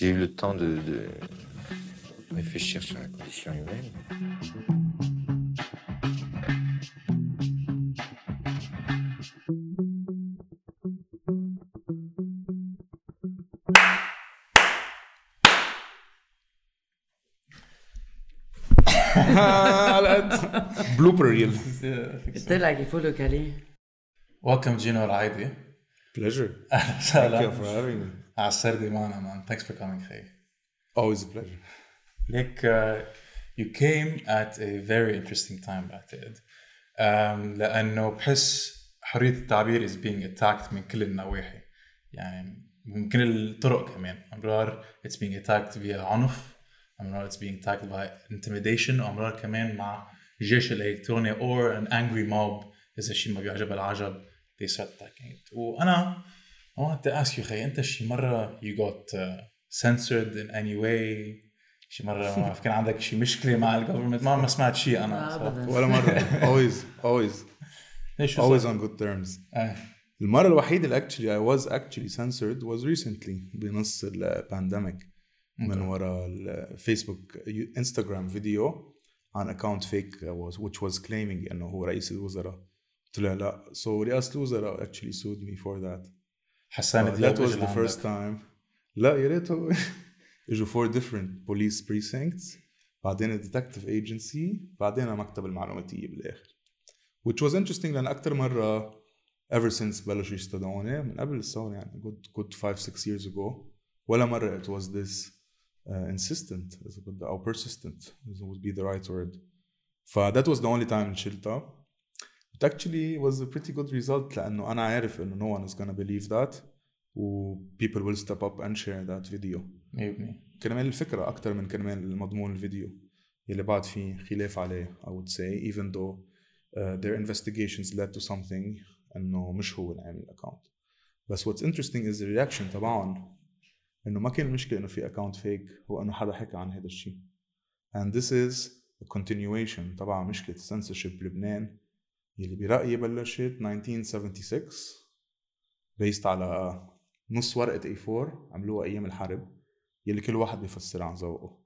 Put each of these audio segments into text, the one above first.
J'ai eu le temps de, de réfléchir sur la condition humaine. على قد بلوبر ريل قلت لك يفولوا كالي ويلكم جينو العايدي بليجر اهلا Thank you وسهلا for having me. على السردة معنا man thanks for coming خي Always a pleasure. ليك uh, you came at a very interesting time بعتقد um, لأنه بحس حرية التعبير is being attacked من كل النواحي. يعني من كل الطرق كمان. أمرار it's being attacked via عنف. أمرار it's being attacked by intimidation. وأمرار كمان مع الجيش الإلكتروني or an angry mob. إذا شيء ما بيعجبها العجب they start attacking it. وأنا I wanted to ask you خي أنت شي مرة you got uh, censored in any way شي مرة ما بعرف كان عندك شي مشكلة مع ال government ما ما سمعت شيء صراحة. ابدا. ولا مرة. Always always. ليش شو always on good terms. آه. المرة الوحيدة اللي actually I was actually censored was recently بنص ال pandemic من ورا الفيسبوك انستغرام فيديو عن account fake was which was claiming إنه هو رئيس الوزراء. قلت له لا so رئاسة الوزراء actually sued me for that. حسان Uh, دياب that was إجا the لعندك. first time لا يا ريته اجوا four different police precincts بعدين detective agency بعدين مكتب المعلوماتية بالاخر which was interesting لأن أكثر مرة ever since بلشوا يستدعوني من قبل الثورة يعني good good five six years ago ولا مرة it was this uh, insistent إذا بدك أو persistent إذا would be the right word ف that was the only time اللي شلتها It actually was a pretty good result لأنه أنا عارف إنه no one is gonna believe that و people will step up and share that video 100% كرمال الفكرة أكتر من كرمال المضمون الفيديو يلي بعد في خلاف عليه I would say even though uh, their investigations led to something إنه مش هو اللي عامل الأكاونت بس what's interesting is the reaction تبعهم إنه ما كان المشكلة إنه في أكاونت فيك هو إنه حدا حكى عن هذا الشيء and this is a continuation تبع مشكلة censorship بلبنان يلي برأيي بلشت 1976 based على نص ورقة A4 عملوها أيام الحرب يلي كل واحد بيفسرها عن ذوقه.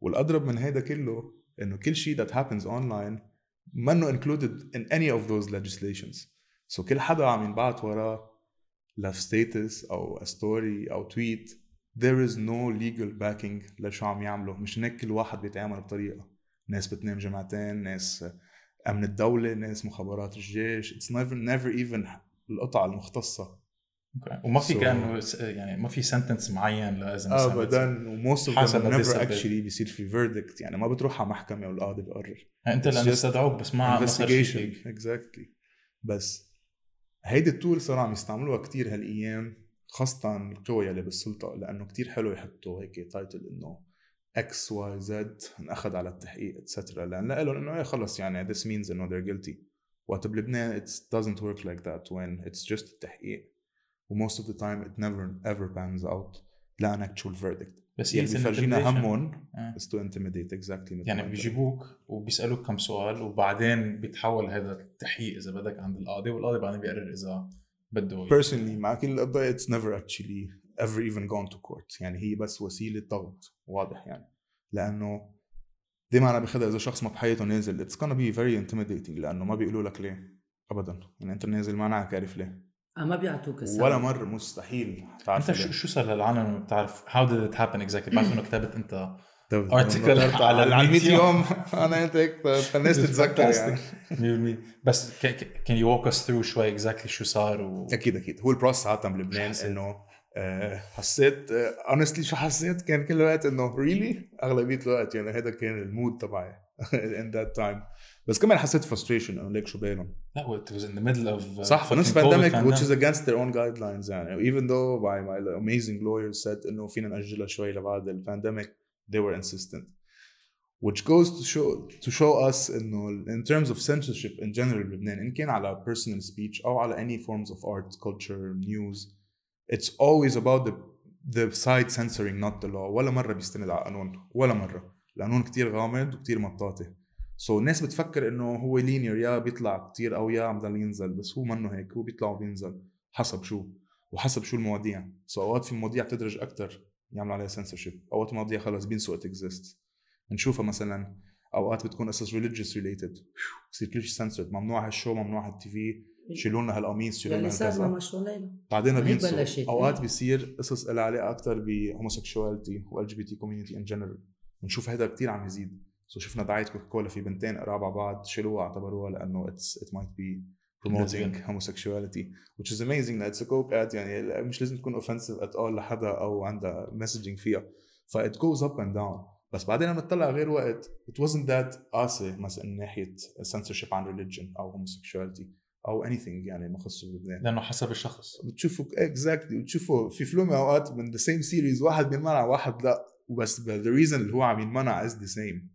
والأضرب من هيدا كله إنه كل شيء that happens online منه included in any of those legislations. So كل حدا عم ينبعت وراه لف ستيتس أو ستوري أو تويت there is no legal backing لشو عم يعملوا. مش هيك كل واحد بيتعامل بطريقة. ناس بتنام جمعتين ناس أمن الدولة ناس مخابرات الجيش. It's never never even القطع المختصة. أوكي وما في So- كانه يعني ما في سنتنس معين لازم يسمى. ابدا. وموست اوف حسب them never الديسابيل. actually بيصير في verdict. يعني ما بتروح على محكمة والقاضي بيقرر. يعني أنت لأنه استدعوك بس ما فيك exactly. بس هيدي ال tool صاروا عم يستعملوها كتير هالأيام خاصة القوى يلي بالسلطة لأنه كتير حلو يحطوا هيك title إنه X Y Z انأخذ على التحقيق etcetera لأن لهم إنه إيه خلص يعني this means إنه they're guilty وقت بلبنان it doesn't work like that when it's just التحقيق و most of the time it never ever pans out ل an actual verdict بس يعني بيفرجينا. همهم آه. is to intimidate exactly يعني بيجيبوك وبيسألوك كم سؤال وبعدين بيتحول هذا التحقيق إذا بدك عند القاضي والقاضي بعدين بيقرر إذا بده personally مع كل القضايا it's never actually ever even gone to court. يعني هي بس وسيلة ضغط واضح يعني. لأنه دايما أنا باخدها إذا شخص ما بحياته نازل. It's gonna be very intimidating لأنه ما بيقولوا لك ليه. أبدا. يعني أنت نازل ما عارف ليه. آه، ما بيعطوك السبب. ولا مرة مستحيل تعرف أنت شو شو صار للعالم؟ بتعرف how did it happen exactly بعرف إنه كتبت أنت article على على 100 100 يوم أنا أنت هيك الناس تتذكر يعني. 100% بس can you walk us through شوي exactly شو صار و أكيد أكيد. هو ال process عادة بلبنان؟ إنه حسيت honestly شو حسيت كان كل الوقت انه really اغلبيه الوقت يعني هذا كان ال mood تبعي in that time بس كمان حسيت frustration انه ليك شو بالهم لا was in the middle of uh, صح في نص pandemic which is against their own guidelines يعني even though my, my amazing lawyers said انه فينا ناجلها شوي لبعد ال pandemic they were insistent which goes to show to show us انه in terms of censorship in general بلبنان ان كان على personal speech أو على any forms of art culture news it's always about the the side censoring not the law. ولا مرة بيستند على قانون ولا مرة. القانون كتير غامض وكتير مطاطي. so so, الناس بتفكر إنه هو linear يا بيطلع كتير أو يا عم ضل ينزل. بس هو منه هيك. هو بيطلع وبينزل. حسب شو. وحسب شو المواضيع. so so, أوقات في مواضيع تدرج أكثر يعملوا عليها censorship. أوقات ماضيه خلص بينسوا it exists. بنشوفها مثلا أوقات بتكون قصص religious related. بصير كل شيء censored. ممنوع هالشو ممنوع هال TV. شيلوا لنا هالقميص شيلوا لنا مع هالكذا. مشروع ليلى بعدين بينسوا. بلشت. أوقات بيصير قصص لها علاقة أكثر ب homosexuality و LGBT community in general بنشوف هذا كثير عم يزيد. so شفنا دعايه كوكا في بنتين قراب على بعض شيلوها اعتبروها لأنه it's it might be promoting homosexuality which is amazing. That it's a coke ad يعني مش لازم تكون offensive at all لحدا أو عندها messaging فيها. ف it goes up and down. بس بعدين لما تطلع غير وقت it wasn't that قاسي مثلا من ناحية censorship عن religion أو homosexuality. أو anything يعني ما خصه بلبنان لأنه حسب الشخص. بتشوفوا exactly بتشوفوا في فيلم أوقات من the same series واحد بينمنع واحد لا. بس the reason اللي هو عم ينمنع is the same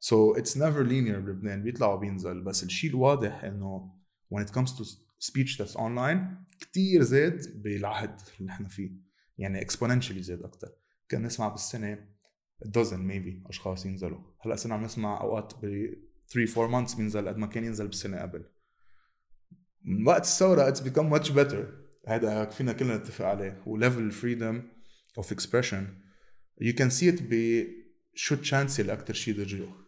so it's never linear بلبنان بيطلع وبينزل بس الشيء الواضح إنه when it comes to speech that's online كتير زاد بالعهد اللي نحن فيه. يعني exponentially زاد أكثر كنا نسمع بالسنة dozen maybe أشخاص ينزلوا. هلأ صرنا عم نسمع أوقات ب 3 4 months بينزل قد ما كان ينزل بالسنة قبل. من وقت الثورة it's become much better. هذا فينا كلنا نتفق عليه. و level freedom of expression you can see it ب شو chants اللي أكثر شيء يجوا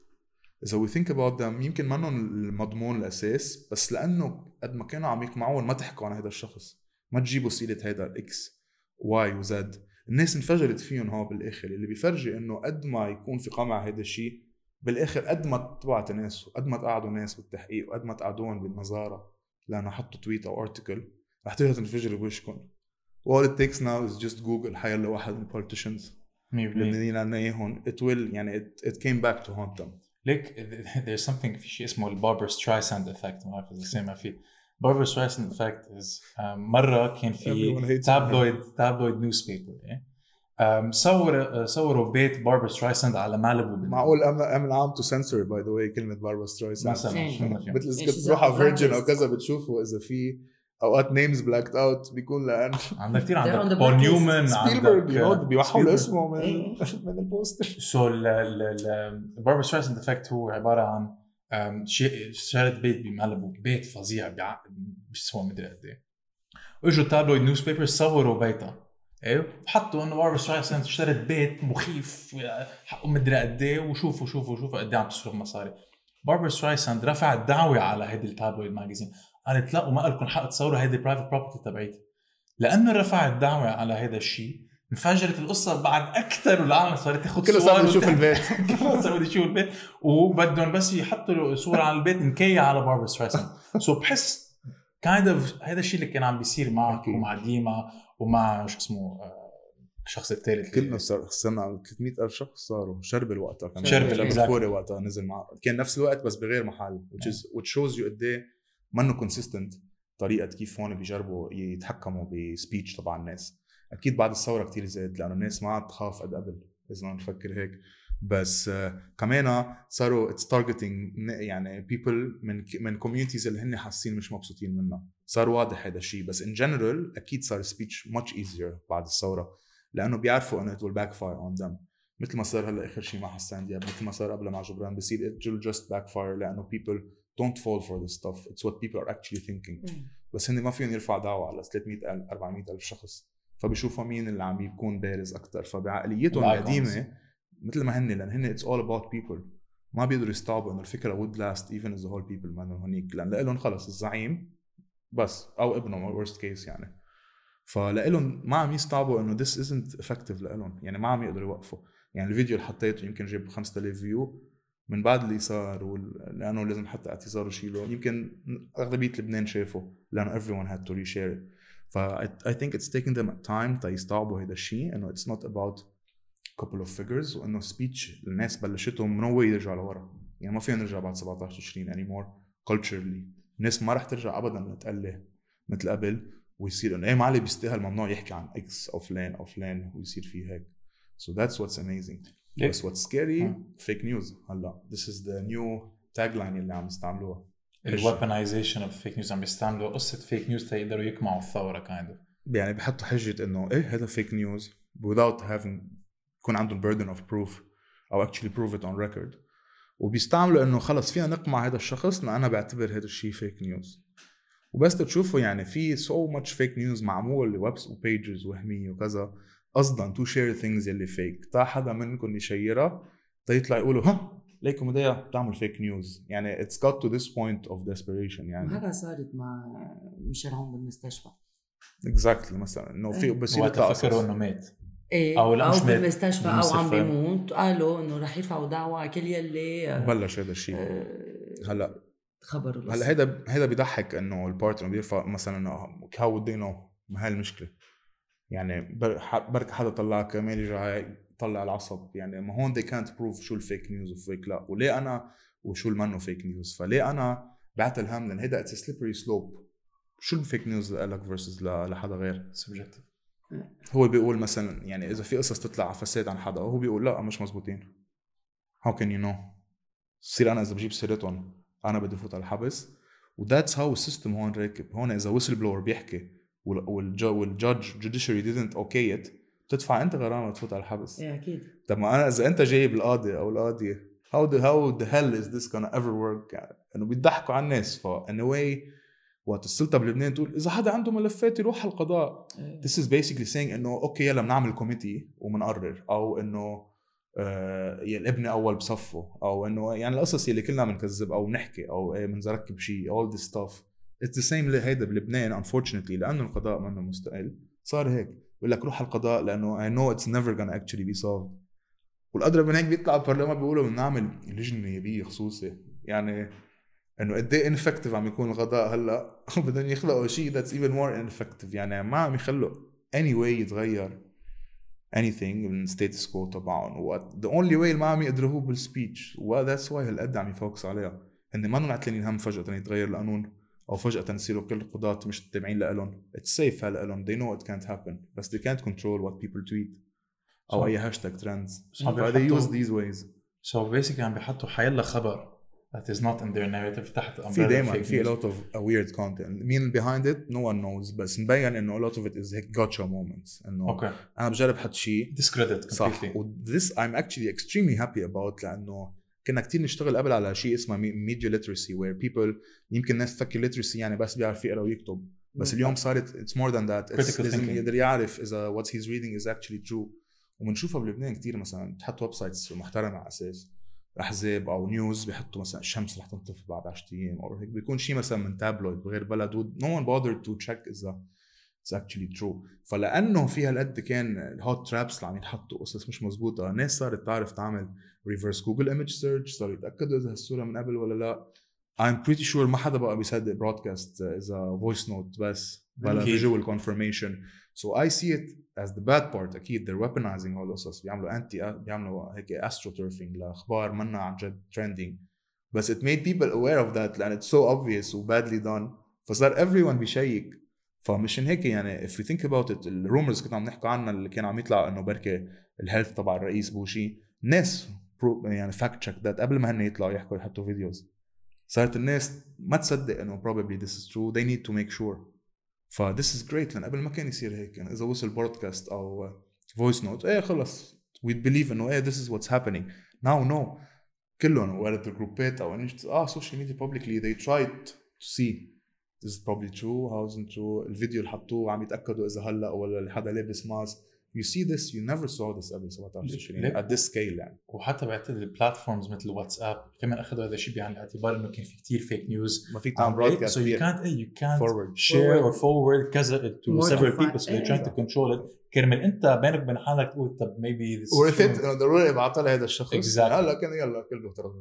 إذا we think about them يمكن منهم المضمون الأساس بس لأنه قد ما كانوا عم يقمعون ما تحكوا عن هذا الشخص. ما تجيبوا سيرة هذا الاكس واي وزد الناس انفجرت فيهم هو بالآخر. اللي بيفرجي إنه قد ما يكون في قمع هذا الشيء بالآخر قد ما طبعت ناس وقد ما تقعدوا ناس بالتحقيق وقد ما تقعدوهم بالنظارة. لأنه حطوا tweet أو article رح تقدروا تنفجروا بوشكم all it takes now is just google. حيلا واحد من ال politicians 100% اللبنانيين عنا اياهم it will يعني it, it came back to haunt them. ليك there's something في شيء اسمه الباربر سترايساند effect ما بعرف إذا سامع فيه. باربر سترايساند effect إذ مرة كان في tabloid tabloid newspaper صور صوروا بيت باربر سترايساند على مالبو معقول امن امن عام تو سنسور باي ذا واي كلمة باربرا سترايساند مثلا مثل اذا إيش كنت تروح على إذا فيرجن أو. كذا بتشوفوا إذا في أوقات names blacked out بيكون لأن عندك كثير عندك بول you know بيمحوا. اسمه من إيه. من ال poster. so الباربر سترايسند effect هو عبارة عن um, شيء اشتريت بيت بمالبو بيت فظيع بيسوى مدري قد إيه. واجوا tabloid newspaper صوروا بيتها. إيوه. حطوا إنه باربر سترايسند اشترت بيت مخيف حقه مدري قد إيه وشوفوا شوفوا شوفوا قد إيه عم تصرف مصاري. باربر سترايسند رفعت دعوة على هيدي ال tabloid magazine قالت لا وما لكم حق تصوروا هيدي private property تبعيتي. لأنه رفعت دعوة على هذا الشيء انفجرت القصة بعد أكثر والعالم صارت تاخذ كله صار صور يشوف البيت. كله صار بده يشوف البيت. وبدهم بس يحطوا صور على البيت مكية على باربر سترايسند so بحس kind of هذا الشيء اللي كان عم بيصير معك أكيد. ومع ديما ومع شو اسمه آه، الشخص الثالث. كلنا صار خسرنا 300 ألف شخص صاروا. شربل وقتها كمان شربل،. فوري وقتها نزل معه. كان نفس الوقت بس بغير محل which is which shows you قد إيه منه consistent طريقة كيف هون بيجربوا يتحكموا ب speech تبع الناس. أكيد بعد الثورة كتير زاد لأنه الناس ما عاد تخاف قد قبل. اذا نفكر هيك. بس آه، كمان صاروا it's targeting يعني people من من communities اللي هن حاسين مش مبسوطين منها. صار واضح هذا الشيء بس in general أكيد صار speech much easier بعد الثورة لأنه بيعرفوا إنه it will backfire on them. مثل ما صار هلأ آخر شيء مع حسان دياب مثل ما صار قبل مع جبران بصير it will just backfire لأنه people don't fall for this stuff. It's what people are actually thinking. بس هن ما فيهم يرفع دعوة على 300 ألف 400 ألف شخص. فبيشوفوا مين اللي عم يكون بارز أكثر فبعقليتهم. القديمة مثل ما هن لأن هن it's all about people. ما بيقدروا يستوعبوا إنه الفكرة would last even if the whole people ما هنيك. لأن لهم خلص الزعيم بس أو ابنه worst case يعني. فلهم ما عم يستوعبوا إنه this isn't effective لهم يعني ما عم يقدروا يوقفوا. يعني الفيديو اللي حطيته يمكن جاب 5000 view من بعد اللي صار. لأنه لازم حتى اعتذار وشيله يمكن أغلبية لبنان شافوا لأنه everyone had to reshare it. ف I, I think it's taken them time تا يستوعبوا هذا الشيء إنه it's not about couple of figures وإنه speech الناس بلشتهم من way يرجعوا لورا. يعني ما فينا نرجع بعد 17 20 anymore culturally. الناس ما رح ترجع ابدا لتقلي مثل قبل ويصير إنه إيه معلي بيستاهل ممنوع يحكي عن إكس أو فلان أو فلان ويصير فيه هيك. So that's what's amazing؟ بس what's scary? Fake news. هلا this is the new tagline اللي عم يستعملوها. ال weaponization of fake news عم بيستعملوا قصة fake news تيقدروا يقمعوا الثورة kind يعني بحطوا حجة إنه إيه هذا fake news without having يكون عندهم burden of proof أو actually prove it on record. وبيستعملوا إنه خلص فينا نقمع هذا الشخص لأن أنا بعتبر هذا الشيء fake news وبس تشوفوا يعني في so much fake news معمول webs و pages وهمية وكذا. قصدا to share things يلي fake تا حدا منكم يشيرها تا يطلع يقولوا ها ليكم مديا بتعمل fake news يعني it's got to this point of desperation يعني. هذا صارت مع ميشيل هون بالمستشفى exactly مثلا إنه في بس وقت يطلع فكروا. إنه مات. إيه أو أو, لا، أو مش مات. بالمستشفى أو عم. بيموت قالوا إنه رح يرفعوا دعوة على كل يلي آه، بلش هذا الشيء آه، هلا خبروا القصة. هلا هيدا هيدا بيضحك إنه ال partner بيرفع مثلا انه هاو ودي نو ما هاي المشكلة. يعني بر- ح- بركي حدا طلع كمان يرجع يطلع العصب. يعني ما هون they can't prove شو الفيك نيوز وفيك لا. وليه أنا وشو المنو فيك نيوز فليه أنا بعت الهم لأن هيدا اتس سليبري سلوب شو الفيك نيوز لك فيرسز لحدا غير؟ سبجكتيف هو بيقول مثلا يعني إذا في قصص تطلع على فساد عن حدا هو بيقول لا مش مزبوطين هاو كان يو نو صير أنا إذا بجيب سيرتهم أنا بدي فوت على الحبس. و that's how ال system هون راكب. هون إذا whistleblower بيحكي وال judge judiciary didn't okay it بتدفع أنت غرامه تفوت على الحبس. إيه أكيد. طب ما أنا إذا أنت جايب القاضي أو القاضية how the how the hell is this gonna ever work يعني؟ إنه بيضحكوا على الناس. ف in a way وقت السلطه بلبنان تقول إذا حدا عنده ملفات يروح على القضاء. إيه. this is basically saying إنه okay يلا بنعمل committee وبنقرر أو إنه آه الابن أول بصفه. أو إنه يعني القصص اللي كلنا بنكذب أو بنحكي أو إيه بنركب شيء all this stuff. It's the same هيدا بلبنان unfortunately لأنه القضاء منه مستقل. صار هيك. بقول لك روح على القضاء لأنه I know it's never gonna actually be solved. والاضرب من هيك بيطلع البرلمان بيقولوا بنعمل لجنه نيابيه خصوصي. يعني إنه قد إيه ineffective عم يكون القضاء هلأ؟ بدهم يخلقوا شيء that's even more ineffective يعني ما عم يخلوا any way يتغير anything من ال status quo تبعهم. و the only way اللي ما عم يقدروا هو بال speech و that's why هالقد عم يفوكس عليها. هن ما معتلين هم فجأة يتغير القانون أو فجأة يصيروا كل القضاة مش تابعين لهم it's safe هلأ لهم they know it can't happen. بس they can't control what people tweet أو. أي hashtag trends ف they use these ways. so basically عم بيحطوا حيلا خبر. That is not in their narrative تحت في دايما في a lot of weird content مين behind it no one knows بس مبين انه a lot of it is هيك gotcha moments انه okay أنا بجرب حط شيء discredit صح completely و this I'm actually extremely happy about لأنه كنا كتير نشتغل قبل على شيء اسمه media literacy where people يمكن الناس تفكر literacy يعني بس بيعرف يقرا ويكتب بس اليوم صارت it's more than that it's Critical لازم. يقدر يعرف اذا what he's reading is actually true وبنشوفها بلبنان كتير مثلا بتحط websites محترمه على أساس احزاب أو news بيحطوا مثلا الشمس رح تنطفي بعد 10 أيام أو هيك بيكون شيء مثلا من tabloid بغير بلد و no one bothered to check إذا it's actually true. فلأنه في هالقد كان ال WhatsApps اللي عم ينحطوا قصص مش مزبوطه الناس صارت تعرف تعمل reverse Google image search صاروا يتأكدوا إذا الصورة من قبل ولا لا. I'm pretty sure ما حدا بقى بيصدق broadcast إذا voice note بس بلا. visual confirmation so I see it as the bad part. أكيد they're weaponizing هول القصص بيعملوا anti بيعملوا هيك astroturfing لأخبار منا عن جد trending. بس it made people aware of that لأن it's so obvious و badly done. فصار everyone بيشيك. فمشان هيك يعني if we think about it ال rumors كنا عم نحكي عنها اللي كان عم يطلع إنه بركي ال health تبع الرئيس أو شي pro- يعني fact check that قبل ما هن يطلعوا يحكوا يحطوا videos صارت الناس ما تصدق إنه probably this is true. They need to make sure. ف this is great لأن قبل ما كان يصير هيك يعني إذا وصل broadcast أو voice note إيه خلص we believe إنه إيه this is what's happening. Now no. كلهم وارد الجروبات أو آه social media publicly they tried see this is probably true how isn't true الفيديو اللي حطوه عم يتأكدوا إذا هلأ ولا حدا لابس mask you see this you never saw this قبل 17 20 ليك- at this scale يعني وحتى بعتقد البلاتفورمز مثل واتساب كمان أخذوا هذا الشيء بعين الاعتبار إنه كان في كثير فيك نيوز ما فيك تعمل برودكاست so you can't you can't forward. share or forward. كذا to More several than five. people so they're trying to control it. كرمال أنت بينك وبين حالك تقول طب maybe this ضروري ابعتها لهذا الشخص. Exactly. هلا كان يلا كله ترى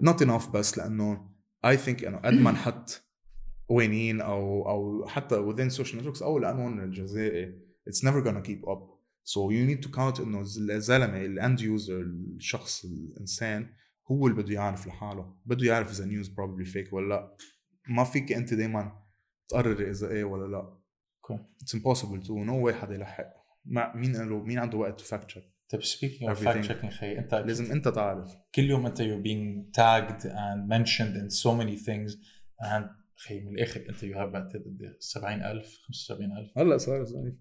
100% not enough بس لأنه I think إنه قد ما نحط قوانين أو أو حتى within social networks أو القانون الجزائي it's never gonna keep up so you need to count انه الزلمه ال end user الشخص الانسان هو اللي بده يعرف لحاله بده يعرف اذا news probably fake ولا لا ما فيك انت دائما تقرر اذا إيه ولا لا Okay. it's impossible to no way حدا يلحق مع مين قال له مين عنده وقت to fact check طب speaking of Everything. fact checking خي انت أكيد لازم انت تعرف كل يوم انت you're being tagged and mentioned in so many things and خي من الآخر أنت have بعتقد 70000 75000 هلا صار زي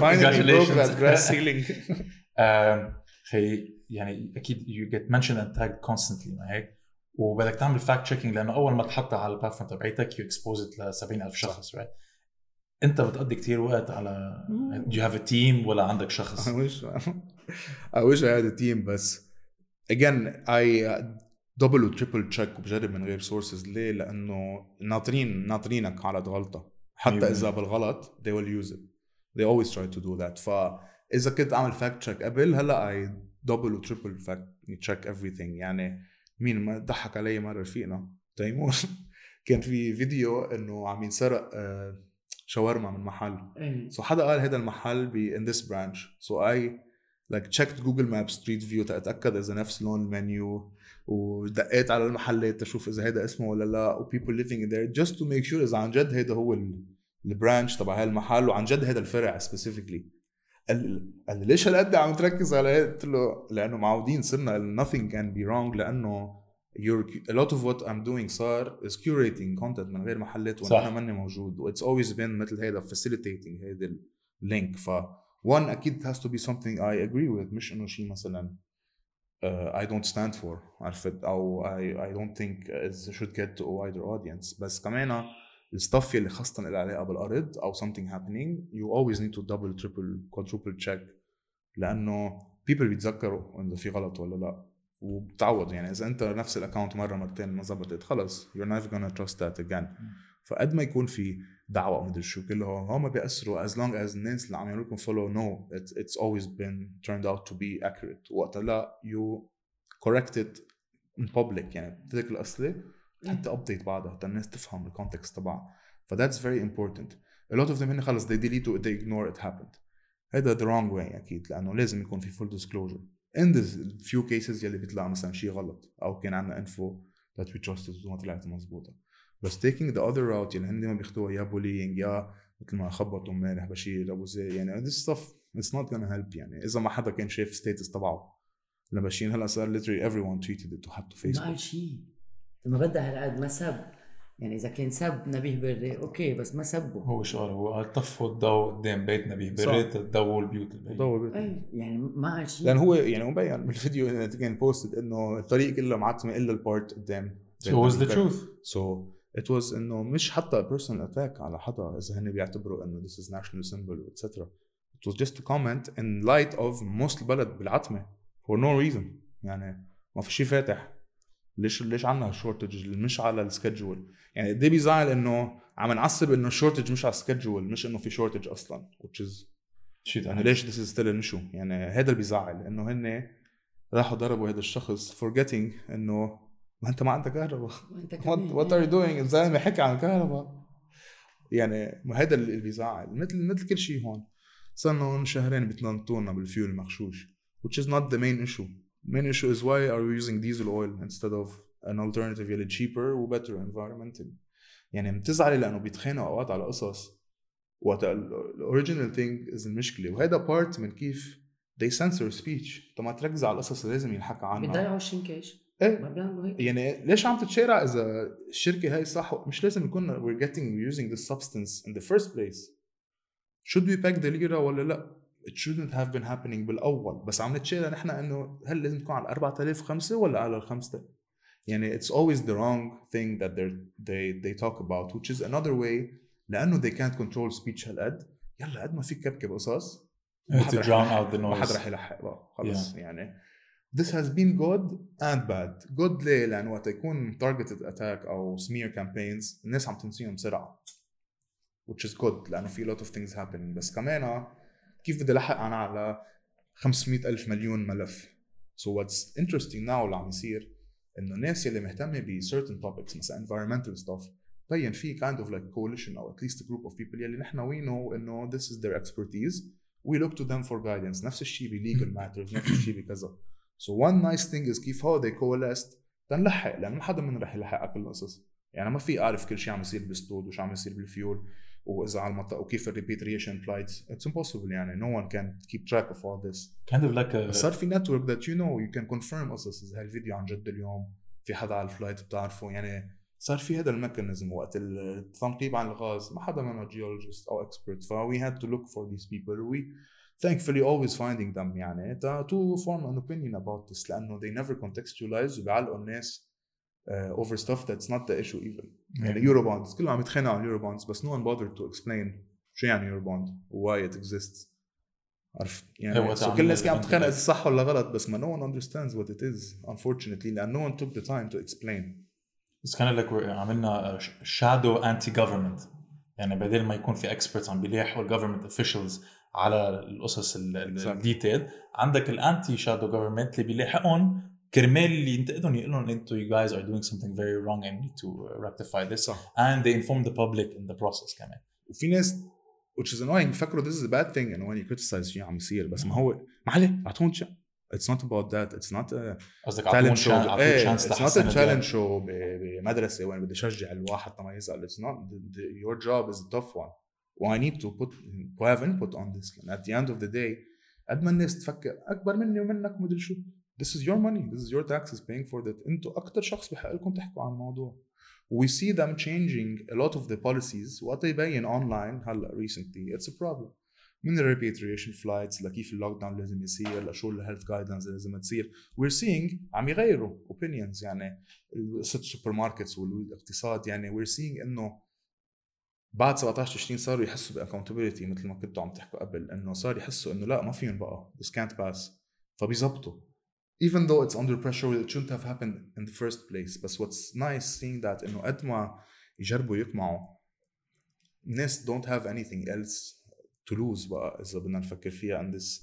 Congratulations. that glass ceiling. آم، خي يعني أكيد you get mentioned and tagged constantly ما هيك؟ وبدك تعمل fact checking لأنه أول ما تحطها على ال platform تبعيتك expose it ل 70000 شخص right أنت بتقضي كتير وقت على you have a team ولا عندك شخص. I wish I wish I had a team بس again I double و triple check وبجرب من غير sources. ليه؟ لأنه ناطرين ناطرينك على غلطة حتى. إذا بالغلط they will use it. They always try to do that. فإذا كنت أعمل fact check قبل هلأ I double و triple fact check everything. يعني مين ما ضحك علي مرة رفيقنا تيمور. كان في فيديو إنه عم ينسرق آه، شاورما من محل. إيه. سو حدا قال هذا المحل ب in this branch. So I like checked Google Maps street view تأتأكد إذا نفس لون المنيو. ودقيت على المحلات تشوف إذا هذا اسمه ولا لا و people living in there just to make sure إذا عن جد هذا هو ال- البرانش تبع هالمحل وعن جد هذا الفرع specifically قال لي ليش هالقد عم تركز على هيك؟ قلت له لأنه معودين صرنا nothing can be wrong لأنه you're a lot of what I'm doing صار is curating content من غير محلات صح. وأنا أنا ماني موجود و it's always been مثل هيدا facilitating هيدا ال link ف one أكيد it has to be something I agree with مش إنه شيء مثلا uh, I don't stand for عرفت أو I, I don't think it should get to a wider audience بس كمان ال stuff اللي خاصة اللي علاقة بالأرض أو something happening you always need to double triple quadruple check لأنه people بيتذكروا إذا في غلط ولا لا وبتعوض يعني إذا أنت نفس ال account مرة مرتين ما زبطت خلص you're never gonna trust that again فقد ما يكون في دعوة مدري شو كله هون. ما بيأثروا as long as الناس اللي عم يعملوا لكم follow know it's always been turned out to be accurate. وقتها لا you correct it in public يعني بتترك الأصلي حتى update بعدها حتى الناس تفهم ال context تبعها. ف that's very important important. A lot of هن خلص they delete it they ignore it happened. هيدا the wrong way أكيد لأنه لازم يكون في full disclosure in the few cases يلي بيطلع مثلا شيء غلط أو كان عندنا info that we trusted وما طلعت مضبوطه بس taking the other route يلي هن دائما بياخذوها يا bullying يا مثل ما خبطوا امبارح بشير أبو زيد يعني this stuff it's not gonna help يعني إذا ما حدا كان شايف status تبعه لبشير. هلأ صار literally everyone tweeted it وحطوا ما فيسبوك قال شيء. ما بدها هالقد ما سب. يعني إذا كان سب نبيه بري. أوكي بس ما سبه. هو شو قال هو قال طفوا الضوء قدام بيت نبيه صح. بريت تضووا البيوت البيت. ضوء أي يعني ما قال شيء. لأن هو يعني مبين بالفيديو اللي كان posted إنه الطريق كله معتمة إلا ال part قدام. So was the truth. so it was إنه مش حتى personal attack على حدا إذا هن بيعتبروا إنه this is national symbol etc it was just a comment in light of most البلد بالعتمة for no reason. يعني ما في شيء فاتح. ليش ليش عنا shortage مش على ال schedule يعني قد بيزعل إنه عم نعصب إنه ال shortage مش على ال schedule مش إنه في shortage أصلا which is شيء يعني ليش this is still an issue يعني هذا اللي بيزعل إنه هن راحوا ضربوا هذا الشخص forgetting إنه ما انت ما عندك كهرباء. what are you doing الزلمه حكى عن الكهرباء. يعني ما هذا اللي بيزعل مثل مثل كل شيء هون. صار لنا شهرين بتنطونا بالفيول المغشوش which is not the main issue. Main issue is why are we using diesel oil instead of an alternative يلي cheaper و better environmentally يعني بتزعلي لأنه بيتخانقوا أوقات على قصص وقت ال original thing is المشكلة. وهذا part من كيف they censor speech. طب ما تركز على القصص اللي لازم ينحكى عنها. بيضيعوا الشنكاش. إيه ما بيعملوا هيك يعني ليش عم تتشارع اذا الشركة هاي صح مش لازم يكون we're getting we're using this substance in the first place should we peg the lira ولا لا it shouldn't have been happening بالاول بس عم نتشارع نحن انه هل لازم تكون على 4005 ولا على الخمسه يعني it's always the wrong thing that they they they talk about which is another way لأنه they can't control speech هالقد يلا قد ما فيك كبكب قصص ما to حدا رح drown يلحق. out the ما حدا noise رح يلحق بقى خلص يعني this has been good and bad good ليه لأن وقت يكون targeted attack أو smear campaigns الناس عم تنسيهم بسرعة which is good لأنه في lot of things happening بس كمان كيف بدي لحق أنا على 500 الف مليون ملف so what's interesting now اللي عم يصير انه الناس اللي مهتمه ب certain topics مثلا environmental stuff بين في kind of like coalition أو at least a group of people يلي نحن we know انه this is their expertise we look to them for guidance نفس الشيء ب legal matters نفس الشيء بكذا so one nice thing is كيف هو they coalesced تنلحق لأنه ما حدا منا رح يلحق كل القصص. يعني ما في اعرف كل شيء عم يصير بالسدود وشو عم يصير بالفيول وإذا على المنطقة وكيف ال repatriation flights it's impossible يعني. No one can keep track of all this. Kind of like a بس صار في network that you know you can confirm قصص. إذا هالفيديو عن جد اليوم في حدا على ال flight بتعرفه. يعني صار في هذا ال mechanism وقت التنقيب عن الغاز. ما حدا منه geologist أو expert ف we had to look for these people. We thankfully always finding them يعني to form an opinion about this لأنه they never contextualize وبيعلقوا الناس uh, over stuff that's not the issue even يعني Eurobonds كلهم عم يتخانقوا على ال Eurobonds بس no one bothered to explain شو يعني Eurobond why it exist عرفت يعني so كل الناس even تتخانق صح ولا غلط بس ما no one understands what it is unfortunately لأن no one took the time to explain It's kind of like we're عملنا anti government يعني بدل ما يكون في experts عم بيلاحقوا ال government officials على القصص ال detail. عندك ال anti shadow government اللي بيلاحقهم كرمال اللي ينتقدهم يقول لهم أنتم you guys are doing something very wrong and need to rectify this and they inform the public in the process كمان. وفي ناس which is annoying بيفكروا this is a bad thing and when you criticize شيء عم يصير. بس ما هو ما عليه اعطوهم شيء. It's not about that. It's not a قصدك اعطوهم شيء إيه، it's not a challenge show بمدرسة وين بدي اشجع الواحد طبعا يسأل. It's not the, the, your job is a tough one. a tough one و I need to put to have input on this and at the end of the day قد ما الناس تفكر اكبر مني ومنك ومدري شو this is your money this is your taxes paying for that انتوا اكثر شخص بحق لكم تحكوا عن الموضوع we see them changing a lot of the policies وقت يبين online هلا recently it's a problem من ال repatriation flights لكيف اللوك داون لازم يصير لشو الهيلث جايدلاينز لازم تصير we're seeing عم يغيروا opinions يعني ست سوبر ماركتس والاقتصاد يعني we're seeing انه بعد 17 20 صاروا يحسوا ب accountability مثل ما كنتوا عم تحكوا قبل إنه صار يحسوا إنه لا ما فيهم بقى this can't pass. فبيزبطوا. Even though it's under pressure it shouldn't have happened in the first place. بس what's nice seeing that إنه قد ما يجربوا يقمعوا الناس don't have anything else to lose بقى إذا بدنا نفكر فيها in this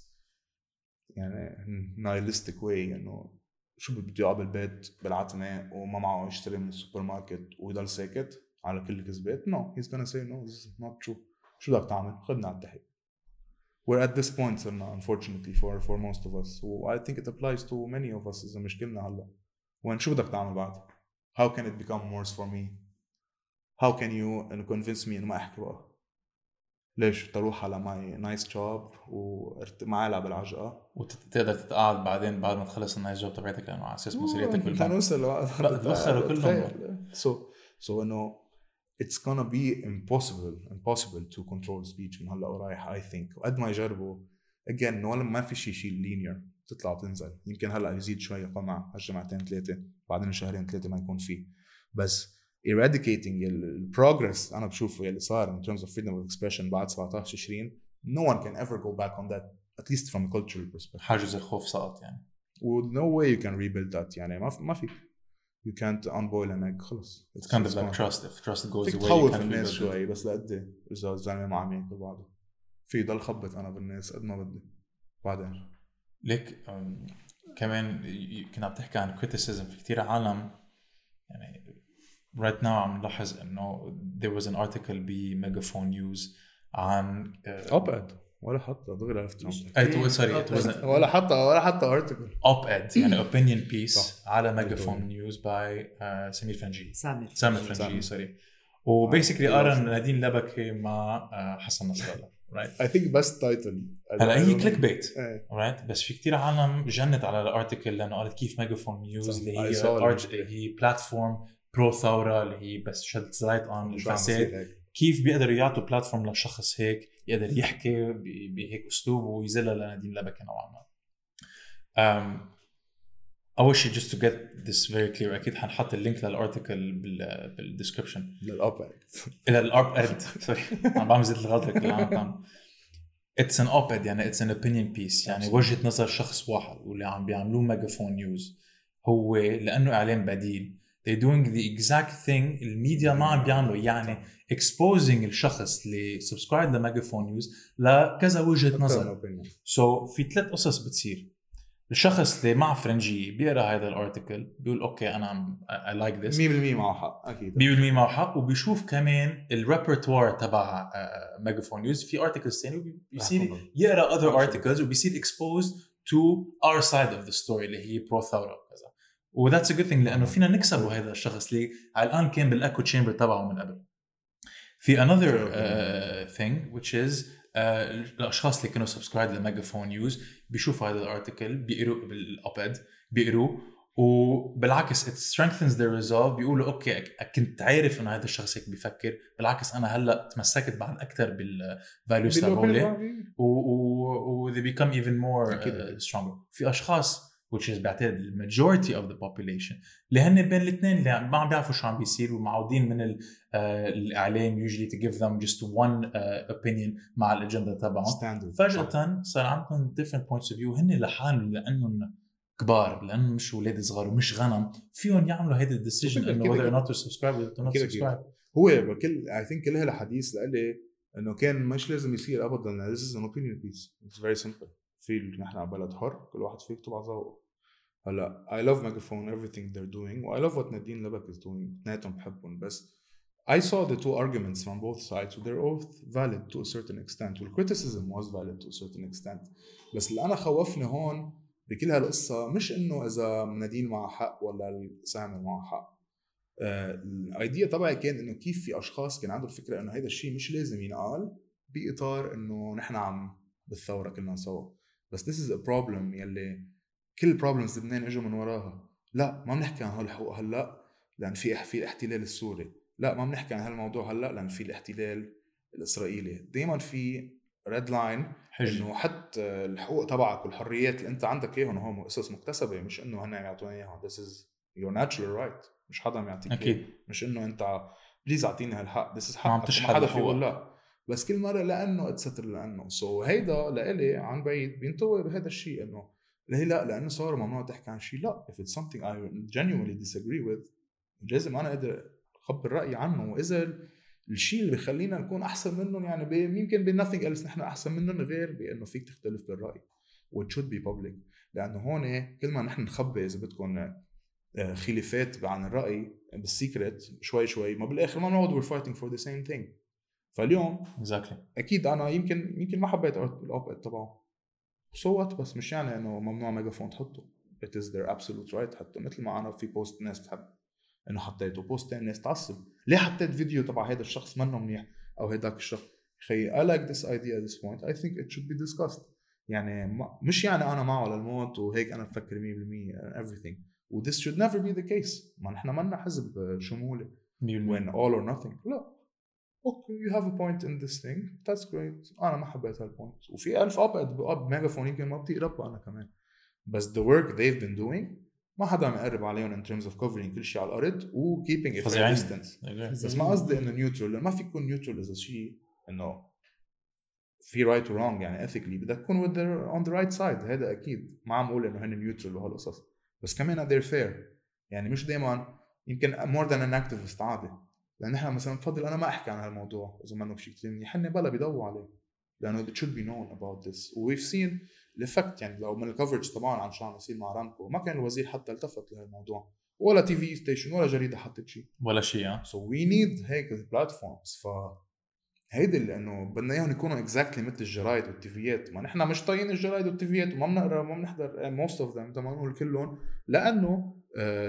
يعني nihilistic way إنه شو بده يقعد بالبيت بالعتمة وما معه يشتري من السوبر ماركت ويضل ساكت. على كل كذبات. No he's gonna say no this is not true. شو بدك تعمل؟ خدنا على التحقيق we're at this point صرنا unfortunately for for most of us. و I think it applies to many of us إذا مشكلنا هلا. وين شو بدك تعمل بعد؟ How can it become worse for me? How can you convince me إنه ما أحكي بقى؟ ليش؟ تروح على my nice job وما العب بالعجقه وتقدر تتقاعد بعدين بعد ما تخلص ال nice job تبعتك لأنه على أساس مسؤوليتك بالبنك. نوصل تبخروا كلهم. so so إنه it's gonna be impossible impossible to control speech من هلا ورايح I think وقد ما يجربوا again ولا ما في شيء شيء linear تطلع وتنزل يمكن هلا يزيد شوي قمع هالجمعتين ثلاثة بعدين شهرين ثلاثة ما يكون فيه بس eradicating البروجرس أنا بشوفه يلي صار in terms of freedom of expression بعد 17 20 no one can ever go back on that at least from a cultural perspective حاجز الخوف سقط يعني و no way you can rebuild that يعني ما في ما في you can't unboil an egg. خلص. It's kind of gone. trust. If trust goes away تخوف الناس. شوي بس لقد اذا الزلمه ما عم يأكل بعضه. في ضل خبط أنا بالناس قد ما بدي. بعدين؟ ليك كمان كنا عم تحكي عن criticism. في كتير عالم يعني right now عم نلاحظ إنه there was an article ب Megaphone News عن op-ed ولا حتى دغري عرفت أي sorry ولا حتى ولا حتى article op-ed يعني opinion piece صح. على Megaphone News by سمير فنجي سامر سامر. فرنجي sorry و basically قارن نادين لبكي مع آه، حسن نصر. الله right I think best title هلا هي clickbait right بس في كتير عالم جنت على ال article لأنه قالت كيف Megaphone News. اللي I هي it. هي platform pro ثوره اللي هي بس shed light عن شو عم الفساد كيف بيقدروا يعطوا platform لشخص هيك يقدر يحكي بهيك أسلوب ويذلها لنادين لبكي نوعا ما. أول شيء just to get this very clear أكيد حنحط ال link لل article بال بال description لل op-ed إلى ال op-ed sorry عم بعمل زيت الغلطة عم تعمل it's an op-ed يعني it's an opinion piece يعني وجهة نظر شخص واحد واللي عم بيعملوه Megaphone News هو لأنه إعلان بديل. They doing the exact thing الميديا ما عم بيعملوا. يعني exposing الشخص اللي subscribe ل Megaphone News لكذا وجهة نظر. so so, في ثلاث قصص بتصير. الشخص اللي مع فرنجي بيقرأ هذا ال article بيقول okay أنا عم I like this. 100% معه حق أكيد. 100% معه حق. وبيشوف كمان ال repertoire تبع Megaphone News في articles ثاني بيصير يقرأ other articles وبيصير exposed to our side of the story اللي هي pro ثوره وكذا. و that's a good thing لأنه فينا نكسبه هذا الشخص اللي على الآن كان بال echo chamber تبعه من قبل. في another uh, thing which is uh, الأشخاص اللي كانوا subscribe ل Megaphone News بيشوفوا هذا ال article بيقروا بال op-ed بيقروا وبالعكس it strengthens their resolve بيقولوا okay كنت عارف إنه هذا الشخص هيك بيفكر بالعكس أنا هلأ تمسكت بعد أكثر بال values تبعولي و, و, و they become even more uh, stronger. في أشخاص which is بعتقد ال majority of the population. اللي هن بين الاثنين اللي ما عم بيعرفوا شو عم بيصير ومعودين من ال- آه، الإعلام usually to give them just one uh, opinion مع الاجنده تبعهم. فجأة صار عندهم different points of view. هن لحالهم لأنهم كبار لأنهم مش أولاد صغار ومش غنم. فيهم يعملوا هيدا ال decision كده whether or not to subscribe or not كده subscribe. هو بكل I think كلها الحديث لإلي إنه كان مش لازم يصير ابدا. This is an opinion piece. It's very simple. في نحن على بلد حر كل واحد فيه يكتب على ذوقه. هلا I love Megaphone everything they're doing و I love what Nadine لبكي is doing. اثنيناتهم بحبهم بس I saw the two arguments from both sides they're both valid to a certain extent وال criticism was valid to a certain extent. بس اللي أنا خوفني هون بكل هالقصة مش إنه إذا نادين معه حق ولا سامر معه حق. الايديا تبعي كان إنه كيف في أشخاص كان عندهم الفكرة إنه هذا الشيء مش لازم ينقال بإطار إنه نحن عم بالثورة كلنا سوا. بس this is a problem يلي كل problems لبنان إجوا من وراها. لا ما بنحكي عن هالحقوق هلأ لأن في في الاحتلال السوري. لا ما بنحكي عن هالموضوع هلأ لأن في الاحتلال الإسرائيلي. دائما في red line إنه حتى الحقوق تبعك والحريات اللي أنت عندك إياهم هون قصص مكتسبة مش إنه هن يعطونا اياها this is your natural right. مش حدا عم يعطيك إياه. أكيد مش إنه أنت please أعطيني هالحق. This is ما عم تشحد حدا. فيقول لا. بس كل مرة لأنه اتستر لأنه. so so هيدا لإلي عن بعيد بينطوي بهذا الشيء إنه ليه لا لأنه صار ممنوع تحكي عن شيء لا if it's something I genuinely disagree with لازم أنا أقدر أخبر رأيي عنه. وإذا الشيء اللي بخلينا نكون أحسن منهم يعني يمكن ب nothing else نحن أحسن منهم غير بإنه فيك تختلف بالرأي و it should be public. لأنه هون كل ما نحن نخبي إذا بدكم آه، خلافات عن الرأي بال secret شوي شوي ما بالآخر ما بنقعد we're fighting for the same thing. فاليوم exactly. أكيد أنا يمكن يمكن ما حبيت ال op-ed تبعه. so what بس مش يعني إنه ممنوع ميجافون تحطه. It is their absolute right حتى مثل ما أنا في post ناس تحب إنه حطيته. post تاني ناس تعصب. ليه حطيت فيديو تبع هذا الشخص منه منيح؟ أو هيداك الشخص. خي I like this idea at this point. I think it should be discussed. يعني ما مش يعني أنا معه للموت وهيك أنا بفكر 100% and everything. و this should never be the case. ما نحن منا حزب شمولي. 100% when all or nothing. لا. okay you have a point in this thing. That's great. أنا ما حبيت هال point وفي ألف أبعد بأب ميجافون يمكن ما بتقرب أنا كمان. بس the work they've been doing ما حدا عم يقرب عليهم in terms of covering كل شيء على الأرض و keeping a fair distance. بس ما قصدي إنه neutral ما في يكون neutral إذا شيء إنه في right و wrong يعني ethically بدك تكون with on the right side. هذا أكيد. ما عم أقول إنه هن neutral وهالقصص بس كمان they're fair. يعني مش دائما يمكن more than an activist عادي. لأن إحنا مثلا بفضل أنا ما أحكي عن هالموضوع إذا منه شيء كثير منيح. هن بلا بيضووا عليه لأنه it should be known about this. We've seen ال effect يعني لو من ال coverage طبعا عن شو عم يصير مع رامكو ما كان الوزير حتى التفت لهالموضوع. ولا TV station ولا جريدة حطت شيء. ولا شيء آه. so we need هيك platforms ف هيدي اللي إنه بدنا إياهم يكونوا exactly مثل الجرايد وال TV يات. ما نحن مش طايقين الجرايد وال TV يات وما بنقرأ وما بنحضر most of them ما نقول كلهم. لأنه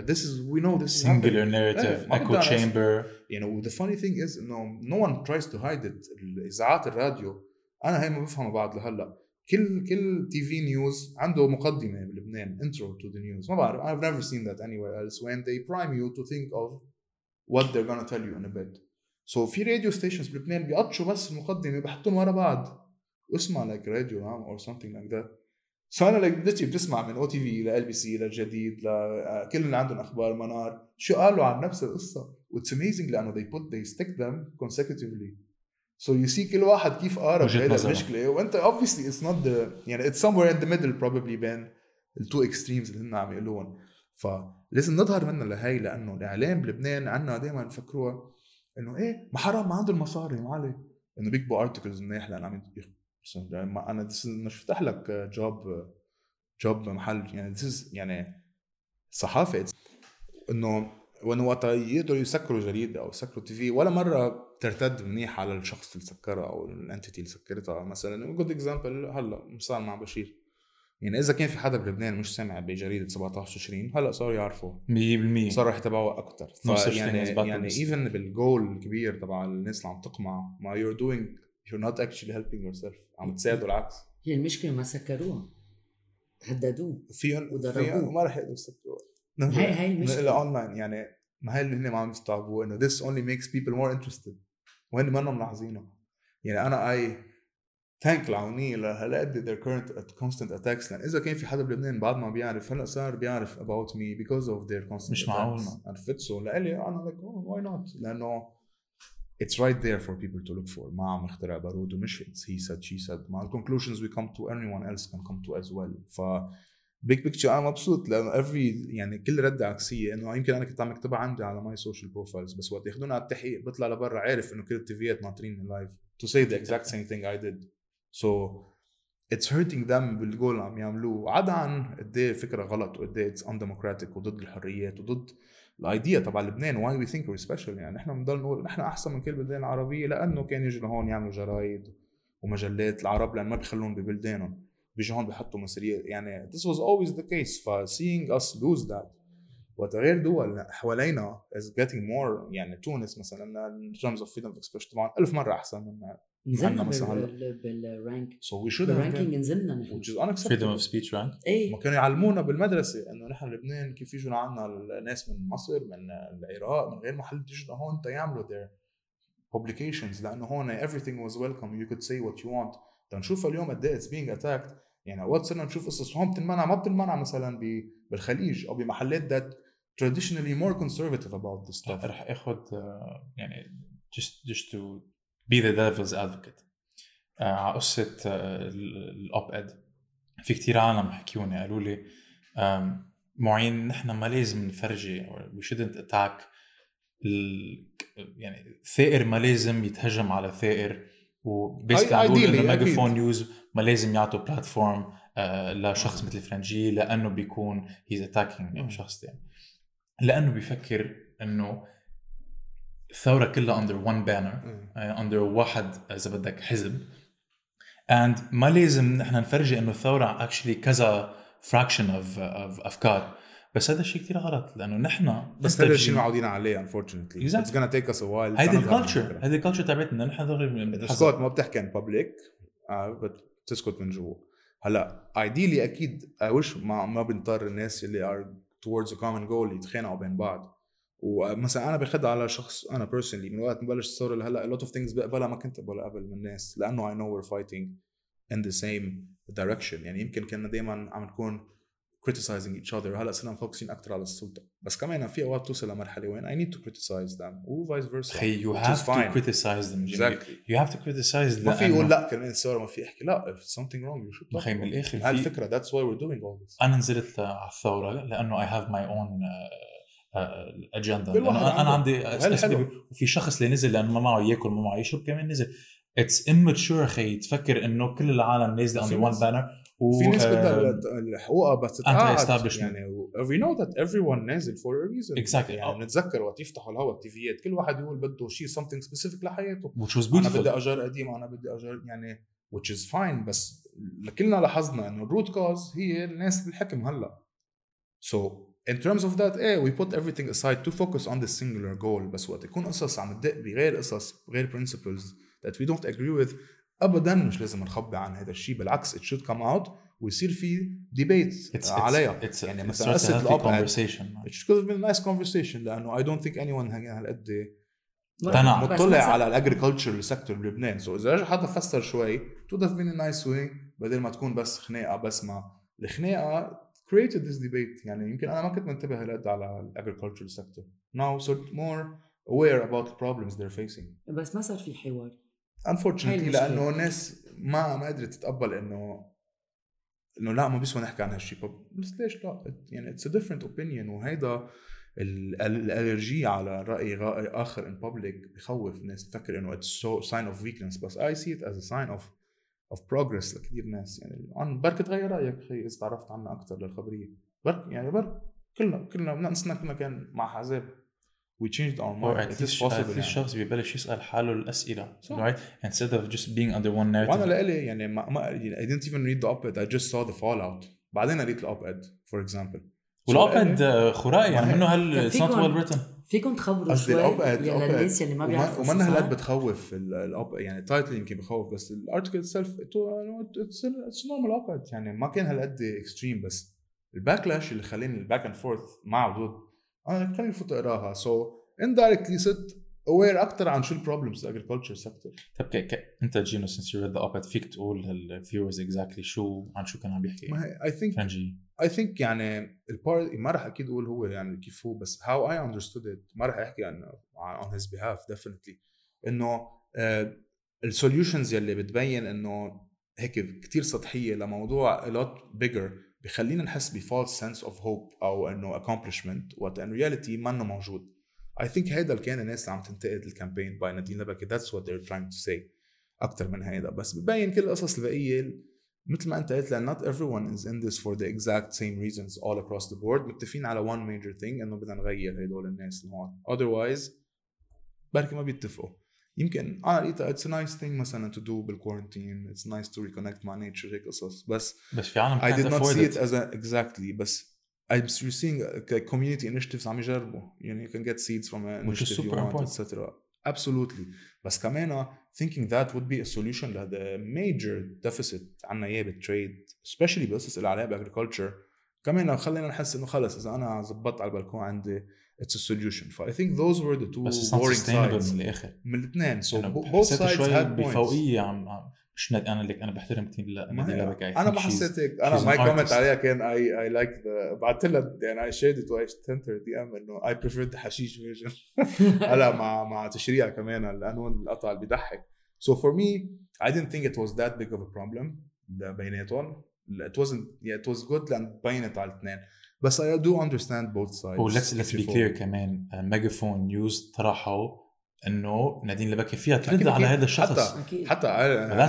ذس از وي نو ذس singular narrative ما echo بدنا ناس- chamber you know the funny thing is انه no one tries to hide it الاذاعات الراديو انا هي ما بفهمها بعد لهلا كل كل تي في نيوز عنده مقدمه بلبنان intro to the news ما بعرف I've never seen that anywhere else when they prime you to think of what they're gonna tell you in a bit so في راديو ستيشنز بلبنان بيقطشوا بس المقدمه بيحطون ورا بعض واسمها like radio huh? or something like that so أنا بديتي بتسمع من OTV ل LBC للجديد لكل اللي عندهم أخبار منار. شو قالوا عن نفس القصة؟ what's amazing لأنه they put they stick them consecutively. So you see كل واحد كيف قارب هيدا. المشكلة. وأنت obviously it's not the يعني it's somewhere in the middle probably بين ال two extremes اللي هن عم يقولوهم فلازم نظهر منها لهي لأنه الإعلام بلبنان عنا دائما نفكروها إنه إيه ما حرام ما عندهم مصاري ما عليه. إنه بيكتبوا articles منيح لأن عم يعني ما- أنا مش فتح لك job job محل يعني this is يعني صحافة. إنه وانه وقت يقدروا يسكروا جريدة أو يسكروا TV ولا مرة ترتد منيح على الشخص اللي سكرها أو ال entity اللي سكرتها. مثلا good example هلأ مثال مع بشير. يعني إذا كان في حدا بلبنان مش سامع بجريدة 17 تشرين هلأ صاروا يعرفوا 100% صار رح يتابعوا أكثر يعني يعني. even بال goal الكبير تبع الناس اللي عم تقمع ما you're doing you're not actually helping yourself. عم تساعدوا العكس. هي المشكلة ما سكروها. هددوه. فيهم ودربوه. ما رح يقدروا يسكروا. هاي- هاي المشكلة. الا اونلاين يعني ما هي اللي هن ما عم يستوعبوه إنه this only makes people more interested. وهن ما ملاحظينه يعني أنا اي تانك العونية لهالقد their current constant attacks. لأن إذا كان في حدا بلبنان بعد ما بيعرف هلأ صار بيعرف about me because of their constant مش attacks. معقول. عرفت سو لإلي أنا like oh, why not لأنه it's right there for people to look for. ما عم اخترع بارود ومش it's he said she said. مع conclusions we come to anyone else can come to as well. ف big picture أنا مبسوط لأنه every يعني كل ردة عكسية إنه يمكن أنا كنت عم اكتبها عندي على my social profiles بس وقت ياخذونا على التحقيق بطلع لبرا عارف إنه كل ال TV يات ناطريني live to say the exact same thing I did. So it's hurting them بالجول اللي عم يعملوه. عدا عن قد إيه فكرة غلط وقد إيه it's undemocratic وضد الحريات وضد ال idea تبع لبنان why we think we're special يعني. نحن بنضل نقول نحن أحسن من كل البلدان العربية لأنه كان يجوا لهون يعملوا جرايد ومجلات العرب لأن ما بيخلون ببلدانهم بيجوا هون بيحطوا مصريات يعني. This was always the case ف seeing us lose that. وتغير دول حوالينا is getting more يعني تونس مثلا in terms of freedom of expression طبعا ألف مرة أحسن منا نزلنا مثلا. هلا. بال- بال rank so we should have بال ranking نزلنا نحن. which is unacceptable freedom of speech rank إيه. ما كانوا يعلمونا بالمدرسة إنه نحن لبنان كيف يجوا لعنا الناس من مصر من العراق من غير محل تيجوا لهون تيعملوا their publications. لأنه هون everything was welcome. You could say what you want. تنشوف اليوم قد إيه it's being attacked. يعني أوقات صرنا نشوف قصص هون بتنمنع ما بتنمنع مثلا ب- بالخليج أو بمحلات that traditionally more conservative about this stuff. رح آخذ آه، يعني just just to be the devil's advocate آه، على قصة آه، ال- الأب اد في كتير عالم حكيوني قالوا لي معين نحن ما لازم نفرجي shouldn't attack ال- يعني ثائر ما لازم يتهجم على ثائر و basically عم بقول إنه. ميجافون نيوز ما لازم يعطوا platform لشخص مثل فرنجي لأنه بيكون he's attacking. شخص ثاني لأنه بيفكر إنه الثورة كلها under one banner. under واحد إذا بدك حزب. And ما لازم نحن نفرجي إنه الثورة actually كذا fraction of افكار بس هذا الشيء كثير غلط لأنه نحن بس هذا الشيء معودين عليه unfortunately. Exactly. it's gonna take us a while. هيدي ال culture. هيدي ال culture تبعتنا نحن دغري تسكت ما بتحكي عن public بتسكت من جوا. هلا ideally أكيد وش ما ما بنضطر الناس اللي are towards a common goal يتخانقوا بين بعض. ومثلا أنا باخذها على شخص أنا personally من وقت ما بلش الثورة لهلأ a lot of things بقبلها ما كنت اقبلها قبل من الناس لأنه I know we're fighting in the same direction. يعني يمكن كنا دائما عم نكون criticizing each other هلأ صرنا مفوكسين أكثر على السلطة. بس كمان في أوقات توصل لمرحلة وين I need to criticize them و vice versa. خي you have to criticize them. exactly. You have to criticize ما في يقول لأ كمان الثورة ما في احكي لأ if something wrong you should talk خي من. الآخر هاي الفكرة that's why we're doing all this. أنا نزلت على الثورة لأنه I have my own اجندا واحد أنا. عندي. وفي شخص اللي نزل لأنه ما معه يأكل ما معه يشرب كمان نزل it's immature خي تفكر إنه كل العالم نازلة under one ناس- banner في ناس بدها الحقوقها بس تتقاعد. يعني و- we know that everyone نازل for a reason Exactly. يعني نتذكر وقت يفتحوا الهوا ال TV يات كل واحد يقول بده شيء something specific لحياته which was أنا بدي beautiful اجار قديم أنا بدي اجار يعني which is fine بس كلنا لاحظنا إنه ال root cause هي الناس بالحكم هلأ so in terms of that إيه we put everything aside to focus on the singular goal بس وقت يكون قصص عم تدق بغير قصص بغير principles that we don't agree with ابدا مش لازم نخبي عن هذا الشيء بالعكس it should come out ويصير في debate it's, it's, عليها it's, يعني it's مثلا قصه healthy ال op-ed conversation it should have been a nice conversation لأنه I don't think anyone هالقد اقتنع. مطلع على ال agriculture sector بلبنان so اذا رجع حدا فسر شوي it would have been a nice way بدل ما تكون بس خناقه بس ما الخناقه created this debate. يعني يمكن أنا ما كنت منتبه هالقد على ال agriculture sector now so more aware about the problems they're facing. بس ما صار في حوار. Unfortunately. لأنه الناس ما ما قدرت تتقبل إنه إنه لا ما بيسوى نحكي عن هالشيء بس ليش لا؟ يعني اتس a different opinion. وهيدا ال- ال- الالرجية على رأي آخر in public بخوف الناس تفكر إنه it's so sign of weakness. بس I see it as a sign of of progress لكثير ناس. يعني عن بركي تغير رأيك خي إذا تعرفت عنها أكثر للخبرية. برك يعني برك كلنا كلنا نفسنا كنا كان مع حزاب. We changed our mind. At least, possible يعني. شخص بيبلش يسأل حاله الأسئلة صح. right? Instead of just being under one وأنا narrative لإلي يعني ما, ما يعني I didn't even read the op-ed. I just saw the fallout. بعدين قريت ال op-ed for example. وال op-ed خرائي يعني منه هل it's not فيكم- well written. فيكم تخبروا شوي op-ed للناس اللي ما وما- بيعرفوا هالقد صار. بتخوف ال op يعني ال title يمكن بخوف بس ال article itself it's normal op-ed يعني ما كان هالقد extreme بس ال backlash اللي خلاني ال back and forth مع وضد أنا خليني فوت أقراها so indirectly صرت aware أكثر عن شو ال problems ال agriculture sector طب ك... ك... أنت جينو since you read the op فيك تقول لل viewers exactly شو عن شو كان عم بيحكي ما I think I think يعني البار ما راح أكيد أقول هو يعني كيف هو بس how I understood it ما راح أحكي عن on his behalf definitely إنه ال solutions يلي بتبين إنه هيك كتير سطحية لموضوع a lot bigger بخلينا نحس ب false sense of hope أو إنه accomplishment وقت in reality منه موجود. I think هيدا اللي كان الناس اللي عم تنتقد ال campaign by نادين لبكي. that's what they're trying to say. أكثر من هيدا. بس ببين كل القصص البقيه مثل ما أنت قلت لأن not everyone is in this for the exact same reasons all across the board. متفقين على one major thing إنه بدنا نغير هدول الناس اللي هون. Otherwise بركي ما بيتفقوا. يمكن أنا لقيتها it's nice thing مثلا to do بال quarantine it's nice to reconnect مع nature هيك قصص. بس بس في عالم I did not see it. it as a exactly. بس I'm seeing uh, community initiatives عم يجربوا يعني you can get seeds from an Which is initiative you super want important. etc absolutely بس كمان thinking that would be a solution لهذا major deficit عنا اياه بالتريد especially بقصص اللي عليها باجريكلتشر كمان خلينا نحس انه خلص اذا انا زبطت على البلكون عندي it's a solution ف I think those were the two بس it's not warring sustainable sides من الاخر من الاثنين so أنا bo- both حسيتها sides شوي had points بفوقيه عم عم- مش ند... أنا لك أنا بحترم كثير لبكي أنا ما حسيت هيك. أنا my comment. عليها كان I I like بعثت لها يعني I shared it و I sent DM إنه I prefer the حشيش version هلا مع مع تشريع كمان لأنه القطع اللي بيضحك. so for me I didn't think it was that big of a problem بيناتهم. it wasn't yeah it was good لأن بينت على الاثنين. بس I do understand both sides و let's let's be clear كمان. ميجافون نيوز طرحوا إنه نادين لبكي فيها ترد على. هذا الشخص. حتى حتى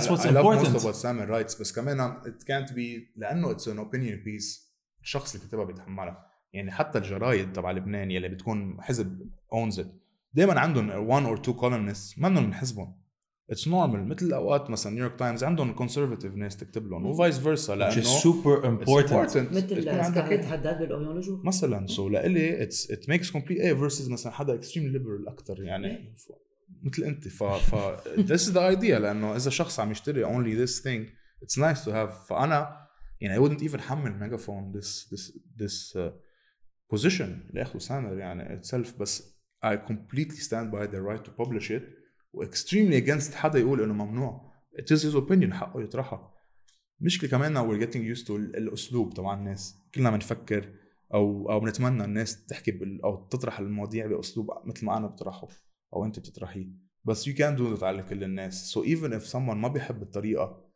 what's I love most writes بس كمان it can't be لأنه it's an opinion piece الشخص اللي كتبها بيتحملها يعني حتى الجرايد تبع لبنان يلي بتكون حزب owns it دائما عندهم one or two columnists منهم من حزبهم it's normal مثل اوقات مثلا نيويورك تايمز عندهم conservative ناس تكتب لهم و vice versa لأنه it's important. مثل عندك. حداد بالاوريولوجي مثلا سو لإلي اتس ات ميكس كومبليت إيه فيرسز مثلا حدا اكستريم ليبرال أكثر يعني. مثل أنت ف ف this is the idea لأنه إذا شخص عم يشتري only this thing it's nice to have. فأنا يعني I wouldn't even حمل ميجافون this uh, position اللي اخذه سامر يعني itself بس I completely stand by the right to publish it. و extremely against حدا يقول إنه ممنوع. It is his opinion حقه يطرحها مشكلة كمان we're getting used to ال- الأسلوب تبع الناس. كلنا بنفكر أو أو بنتمنى الناس تحكي بال أو تطرح المواضيع بأسلوب مثل ما أنا بطرحه أو أنت بتطرحيه. بس you can't do that على كل الناس. So even if someone ما بيحب الطريقة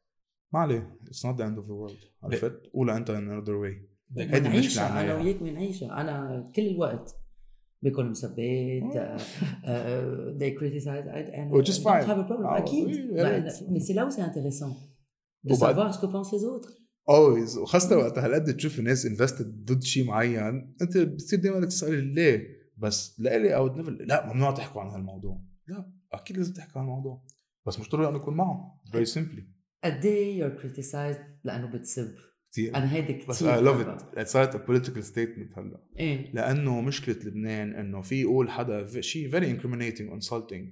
ما عليه. It's not the end of the world. عرفت؟ قولها أنت in another way. هيدي عنا أنا. وياك بنعيشها أنا كل الوقت بكون مثبت آه، آه، they criticize and Which is fine. have a problem. آه، أكيد ريت. mais c'est là où c'est intéressant de savoir ce que pensent les autres. always. وخاصة وقت هالقد تشوف الناس انفستد ضد شيء معين. أنت بتصير دائما تسأل ليه؟ بس لإلي أو لا ممنوع تحكوا عن هالموضوع. لا أكيد لازم تحكوا عن الموضوع. بس مش ضروري أنا اكون معه very simply. قد إيه you're criticized لأنه بتسب. كثير أنا هيدي كثير بس love بحبها. it صارت political statement هلا. إيه. لأنه مشكلة لبنان إنه في يقول حدا شيء very incriminating insulting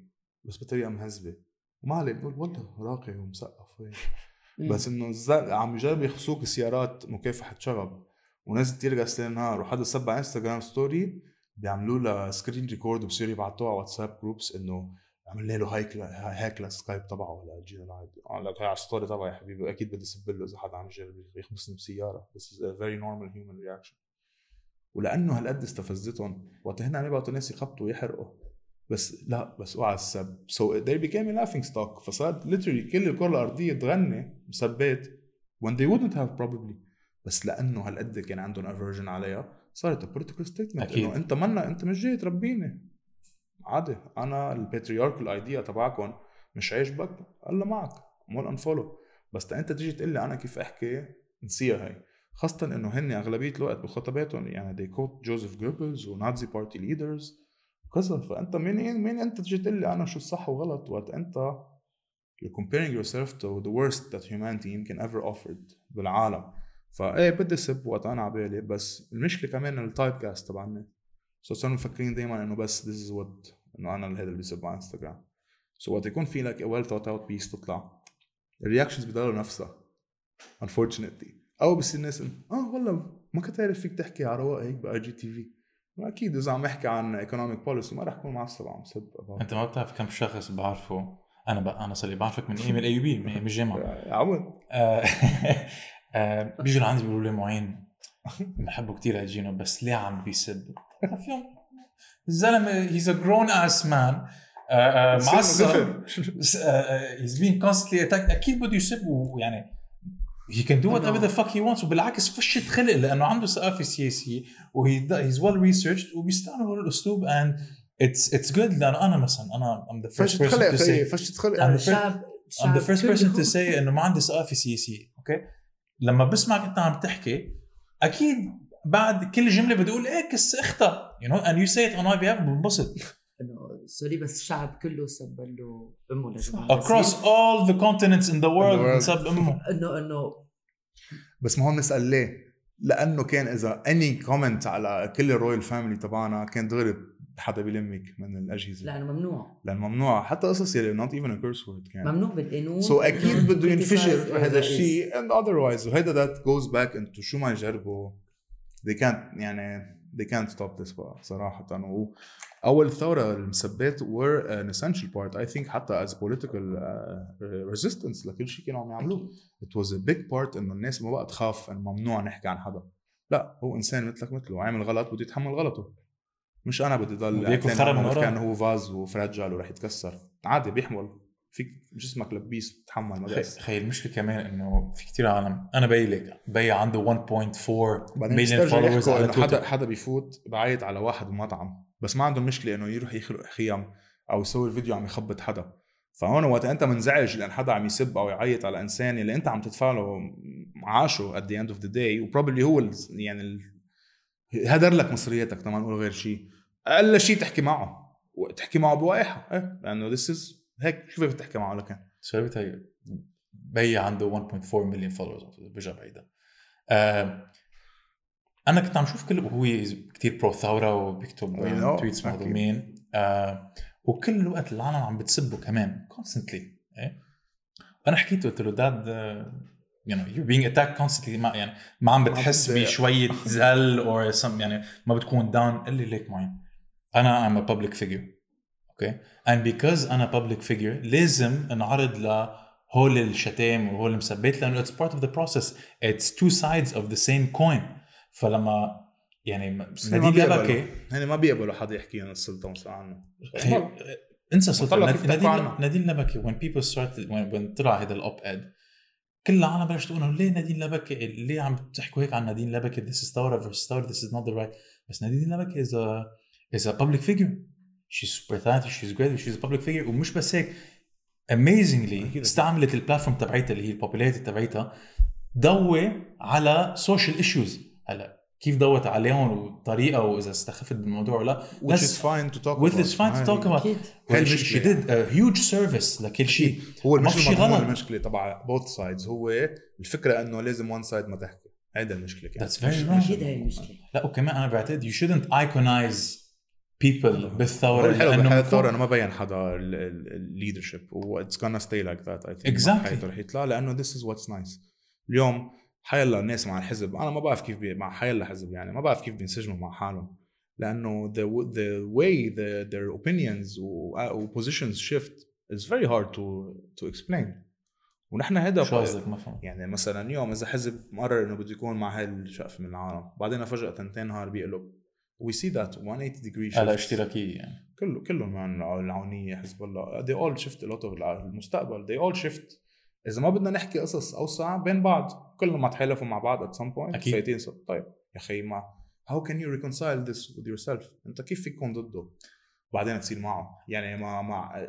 بس بطريقة مهذبة. وما عليه بنقول والله راقي وهيك إيه. بس إنه عم يجربوا يخصوك سيارات مكافحه شغب وناس كثير غسلين النهار. وحدا سب على انستغرام story بيعملوا له screen record وبصيروا يبعتوها على واتساب groups إنه عملنا له هيك hack لل Skype تبعه ولا جينا العادي هاي على ال story تبعي يا حبيبي. أكيد بدي أسب له إذا حدا عم يجرب يخبصني بسيارة. بس is a very normal human reaction. ولأنه هالقد استفزتهم. وقت هن عم يبعتوا ناس يخبطوا ويحرقوا. بس لا بس اوعى السب. so so they became a laughing stock. فصار literally كل الكرة الأرضية تغني مسبات. When they wouldn't have probably. بس لأنه هالقد كان عندهم aversion عليها صارت a political statement. أكيد. انه أنت منا أنت مش جاي تربيني. عادي أنا ال patriarchal idea تبعكم مش عاجبك الله معك اعمل unfollow بس أنت تيجي تقول لي أنا كيف أحكي؟ نسيها هي. خاصة إنه هن أغلبية الوقت بخطاباتهم يعني they quote جوزيف جوبلز و Nazi party leaders وكذا. فأنت مين مين أنت تجي تقول لي أنا شو الصح وغلط؟ وقت أنت you're comparing yourself to the worst that humanity يمكن ever offered بالعالم. فايه بدي سب وقت أنا عبالي بس المشكلة كمان ال typecast تبع الناس so صاروا مفكرين دائما إنه بس this is what إنه أنا هذا اللي بيسب على انستغرام so وقت يكون في لك well thought out piece تطلع. ال reactions بضلوا نفسها unfortunately. أو بصير الناس آه والله ما كنت عارف فيك تحكي على رواق هيك ب IGTV أكيد إذا عم يحكي عن economic policy ما رح أكون معصب عم سب أنت ما بتعرف كم شخص بعرفه. أنا ب... أنا صار لي بعرفك من أيام ال IB من الجامعة. عود آه، آه، بيجوا لعندي بيقولوا لي معين. بحبه كثير هالجينو بس ليه عم بيسب؟ فيهم الزلمة he's a grown ass man معصب. he's been constantly attacked أكيد بده يسب و يعني he can do whatever the fuck he wants وبالعكس فشة خلق لأنه عنده ثقافة سياسية وهي هيز ويل ريسيرشد وبيستعمل الأسلوب اند اتس اتس جود لأنه أنا مثلا أنا ام ذا فش فيرست بيرسون تو سي فش تخلق I'm the شاب I'm the شاب first person to say إنه ما عندي ثقافة سياسية أوكي لما بسمعك أنت عم تحكي أكيد بعد كل جملة بدي أقول إيه كس اختها you know and you say it on my behalf بنبسط. إنه سوري بس الشعب كله سب له أمه all the continents in the world world. بنسب أمه. إنه إنه. بس ما هون نسأل ليه؟ لأنه كان إذا any comment على كل ال royal family تبعنا كان دغري حدا بيلمك من الأجهزة. لأنه ممنوع. لأن ممنوع. حتى قصص يلي not even a curse word كان. ممنوع بالقانون so أكيد إنه بده ينفجر هذا. الشيء. and otherwise وهيدا that goes back into شو ما يجربوا. They can't يعني they can't stop this بقى صراحة. وأول ثورة المسبات were an essential part. I think حتى as political uh, resistance لكل شيء كانوا عم يعملوه. it was a big part إنه الناس ما بقى تخاف إنه ممنوع نحكي عن حدا. لا هو إنسان مثلك مثله عامل غلط بده يتحمل غلطه. مش أنا بدي ضل خرا عنه من. كان هو فاز وفرجل ورح يتكسر عادي بيحمل فيك جسمك لبيس تحمل ما بيأثر. خي المشكلة كمان إنه في كثير عالم أنا بي لك بي عنده 1.4 بعدين مليون فولورز على حدا حدا بيفوت بعيط على واحد بمطعم بس ما عندهم مشكلة إنه يروح يخلق خيم أو يسوي الفيديو عم يخبط حدا فهون وقت أنت منزعج لأن حدا عم يسب أو يعيط على إنسان اللي أنت عم تدفع له معاشه at the end of the day و probably هو يعني. هدر لك مصرياتك تمام نقول غير شيء أقل شيء تحكي معه. وتحكي معه بوقاحه إيه لأنه this is هيك. شو فيك تحكي معه لكن سوري بتهيأ بي عنده 1.4 مليون followers برجع بعيدا آه أنا كنت عم شوف كل وهو كثير pro ثورة وبيكتب. tweets. مهضومين آه وكل الوقت العالم عم بتسبه كمان. constantly إيه؟ أنا حكيت قلت له dad you know you're being attacked constantly. ما يعني ما عم بتحس. بشوية زل or some يعني ما بتكون down قال لي ليك معين أنا I'm a public figure. أوكي and because أنا public figure لازم انعرض لهول الشتائم وهول المسبات لأنه it's part of the process. It's two sides of the same coin. فلما يعني بس هن ما بيقبلوا. لبكي هن ما بيقبلوا حدا يحكي عن السلطه عنه انسى سلطه طلع كيف نادين تحكوا عنها. نادين لبكي when people started when, when طلع هذا الاب اد كل العالم بلشت تقول ليه نادين لبكي ليه عم تحكوا هيك عن نادين لبكي this is ثوره versus ثوره this is not the right. بس نادين لبكي is a is a public figure. She's super talented. She's great. She's a public figure. ومش بس هيك. Amazingly أكيد. استعملت البلاتفورم تبعتها اللي هي البوبولاريتي تبعتها ضوي على social issues هلأ كيف ضوت عليهم وطريقه وإذا استخفت بالموضوع ولا. Which is fine to talk with about. is fine to talk هي- about. هاي she, did a huge service لكل شيء. هو غلط. المشكلة تبع both sides هو الفكرة إنه لازم one side ما تحكي. هيدا المشكلة كانت That's very wrong. أكيد هاي المشكلة. لا وكمان أنا بعتقد you shouldn't iconize people بالثورة بحياة من الثورة إنه ما بين حدا ال leadership و it's gonna stay like that I think. Exactly. رح يطلع لأنه this is what's nice. اليوم حيلا الناس مع الحزب. أنا ما بعرف كيف بي مع حيلا حزب يعني ما بعرف كيف بينسجموا مع حالهم. لأنه the the way the, their opinions و, و positions shift is very hard to to explain. ونحن هذا شو قصدك ما فهمت. يعني مثلا اليوم إذا حزب مقرر إنه بده يكون مع هاي الشقفه من العالم بعدين فجأة تنتين نهار بيقلب. we see that 180 degree على. اشتراكية يعني. كله كلهم من العونية حزب الله. They all shift a lot of المستقبل. They all shift إذا ما بدنا نحكي قصص أوسع بين بعض. كلهم ما تحالفوا مع بعض at some point. أكيد. فايتين صوت. طيب يا أخي ما how can you reconcile this with yourself أنت كيف فيك تكون ضده؟ بعدين تصير معه يعني ما ما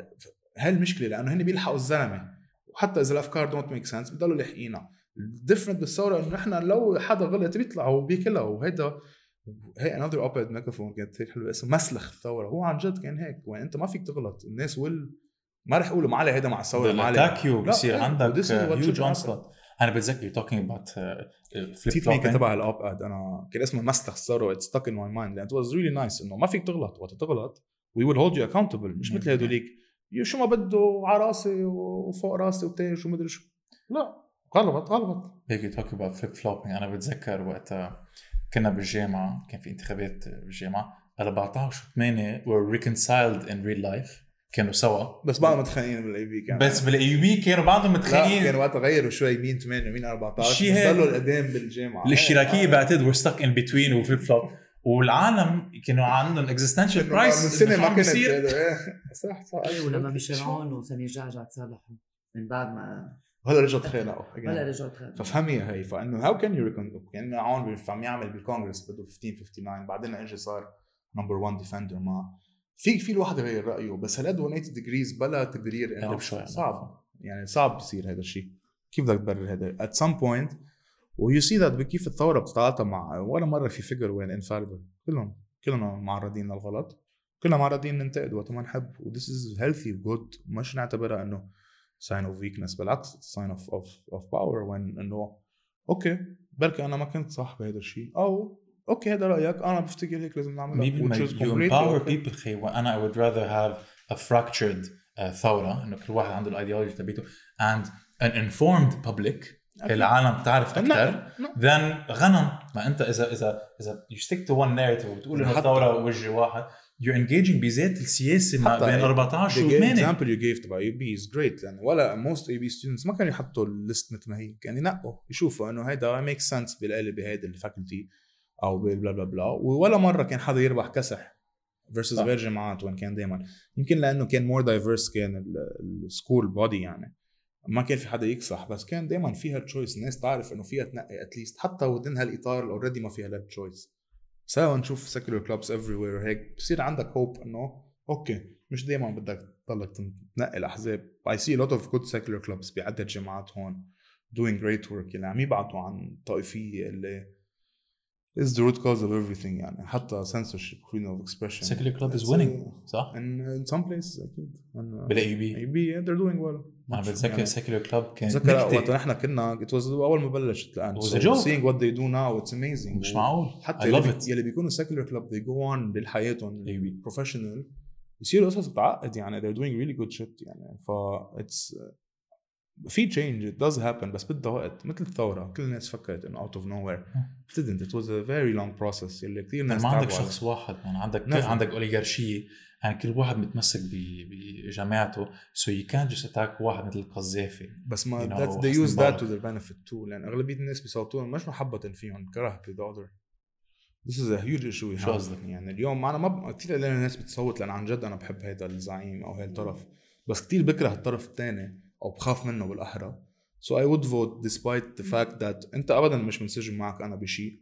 هاي المشكلة لأنه هن بيلحقوا الزلمة. وحتى إذا الأفكار don't make sense بضلوا لاحقينها ال different بالثورة إنه نحن لو حدا غلط بيطلع وبياكلها وهيدا هي another open microphone كانت هيك حلوة اسمه مسلخ الثورة. هو عن جد كان هيك. وين انت ما فيك تغلط. الناس وال ما رح يقولوا ما علي هيدا مع الثوره ما علي attack you لا، بصير إيه. عندك huge. onslaught أنا بتذكر talking about نسيت مين كتبها هال op-ed أنا كان اسمه مسلخ الثوره it's stuck in my mind لأن it was really nice إنه ما فيك تغلط. وقت تغلط we will hold you accountable مش مثل هدوليك شو ما بده على راسي وفوق راسي وتاج ومدري شو. لا غلط غلط. هيك talk about flip flopping أنا بتذكر وقتها كنا بالجامعة كان في انتخابات بالجامعة 14 و8 were reconciled in real life. كانوا سوا. بس بعضهم متخانقين بال AUB كان. بس بال AUB كانوا بعضهم متخانقين. كانوا وقتها غيروا شوي مين 8 ومين 14 شي بس هيك. ضلوا القدام بالجامعة. الاشتراكية آه. بعتقد were stuck in between و flip flop والعالم كانوا عندهم existential إنه crisis. من سنه إنه ما كانت إيه. صح صح. إيه ولما ميشيل عون وسمير جعجع تصالحوا من بعد ما هلا رجعوا تخانقوا هلا رجعوا تخانقوا. ففهمي هي فإنه how can you كأن عون عم يعمل بالكونغرس بده 1559 بعدين اجى صار number 1 defender ما. في في الواحد يغير رأيه بس هالقد 180 degrees بلا تبرير انه شوي. صعب. يعني صعب يصير هذا الشيء. كيف بدك تبرر هذا؟ At some point و you see that بكيف الثورة بتتعاطى مع ولا مرة في figure وين infallible كلهم كلهم معرضين للغلط. كلنا معرضين ننتقد وقت ما نحب. و this is healthy وجود مش نعتبرها إنه sign of weakness بالعكس sign of of of power. when إنه أوكي بركي أنا ما كنت صح بهذا الشيء. أو أوكي هذا رأيك. أنا بفتكر هيك لازم نعملها. Maybe you empower okay. people خي وأنا I would rather have a fractured uh, ثورة إنه كل واحد عنده الأيديولوجي تبعته and an informed public العالم بتعرف أكثر then غنم. ما أنت اذا اذا إذا you stick to one narrative وبتقول إنه الثورة وجه واحد you're engaging بذات السياسة ما بين ال- 14 the و game 8 example you gave تبع اي بي is great. لأنه ولا most اي بي students ما كانوا يحطوا الليست مثل ما هي. كانوا ينقوا يشوفوا إنه هيدا make sense بالقالب بهيدا الفاكولتي. أو بلا بلا بلا ولا مرة كان حدا يربح كسح صح. غير جامعات وين كان دائما يمكن لأنه كان more diverse كان ال school body يعني. ما كان في حدا يكسح بس كان دائما فيها choice الناس تعرف إنه فيها تنقي at least حتى within هالاطار already ما فيها lack of choice so نشوف secular clubs everywhere هيك بصير عندك hope إنه okay مش دائما بدك تضلك تنقي الأحزاب. I see a lot of good secular clubs بعدة جامعات هون doing great work اللي عم يبعتوا عن طائفية اللي is the root cause of everything يعني حتى censorship freedom of expression secular club is winning uh, صح؟ in, in some places أكيد uh, بالاي بي maybe yeah, they're doing well أنا بتذكر يعني secular club كان بتذكر وقت نحن كنا it was اول ما بلشت الان It was so a joke. seeing what they do now it's amazing مش معقول حتى I يلي, love بي- it يلي بيكونوا secular club they go on بحياتهم بروفيشنال يصيروا قصص بتعقد يعني they're doing really good shit يعني ف it's في change it does happen بس بدها وقت مثل الثورة كل الناس فكرت إنه out of nowhere it didn't it was a very long process اللي كثير ناس ما عندك. شخص واحد يعني عندك نعم. عندك اوليغارشيه يعني كل واحد متمسك بجماعته سو يو كان جست اتاك واحد مثل القذافي بس ما حسني use that مبارك. to their benefit too لأن أغلبية الناس بيصوتوا لهم مش محبة فيهم كره ب the other This is a huge issue we شو have. قصدك؟ يعني اليوم أنا ما ب... كثير قليل الناس بتصوت لأن عن جد أنا بحب هيدا الزعيم أو هي الطرف بس كثير بكره الطرف الثاني أو بخاف منه بالأحرى. So I would vote despite the fact that أنت ابدا مش منسجم معك أنا بشيء.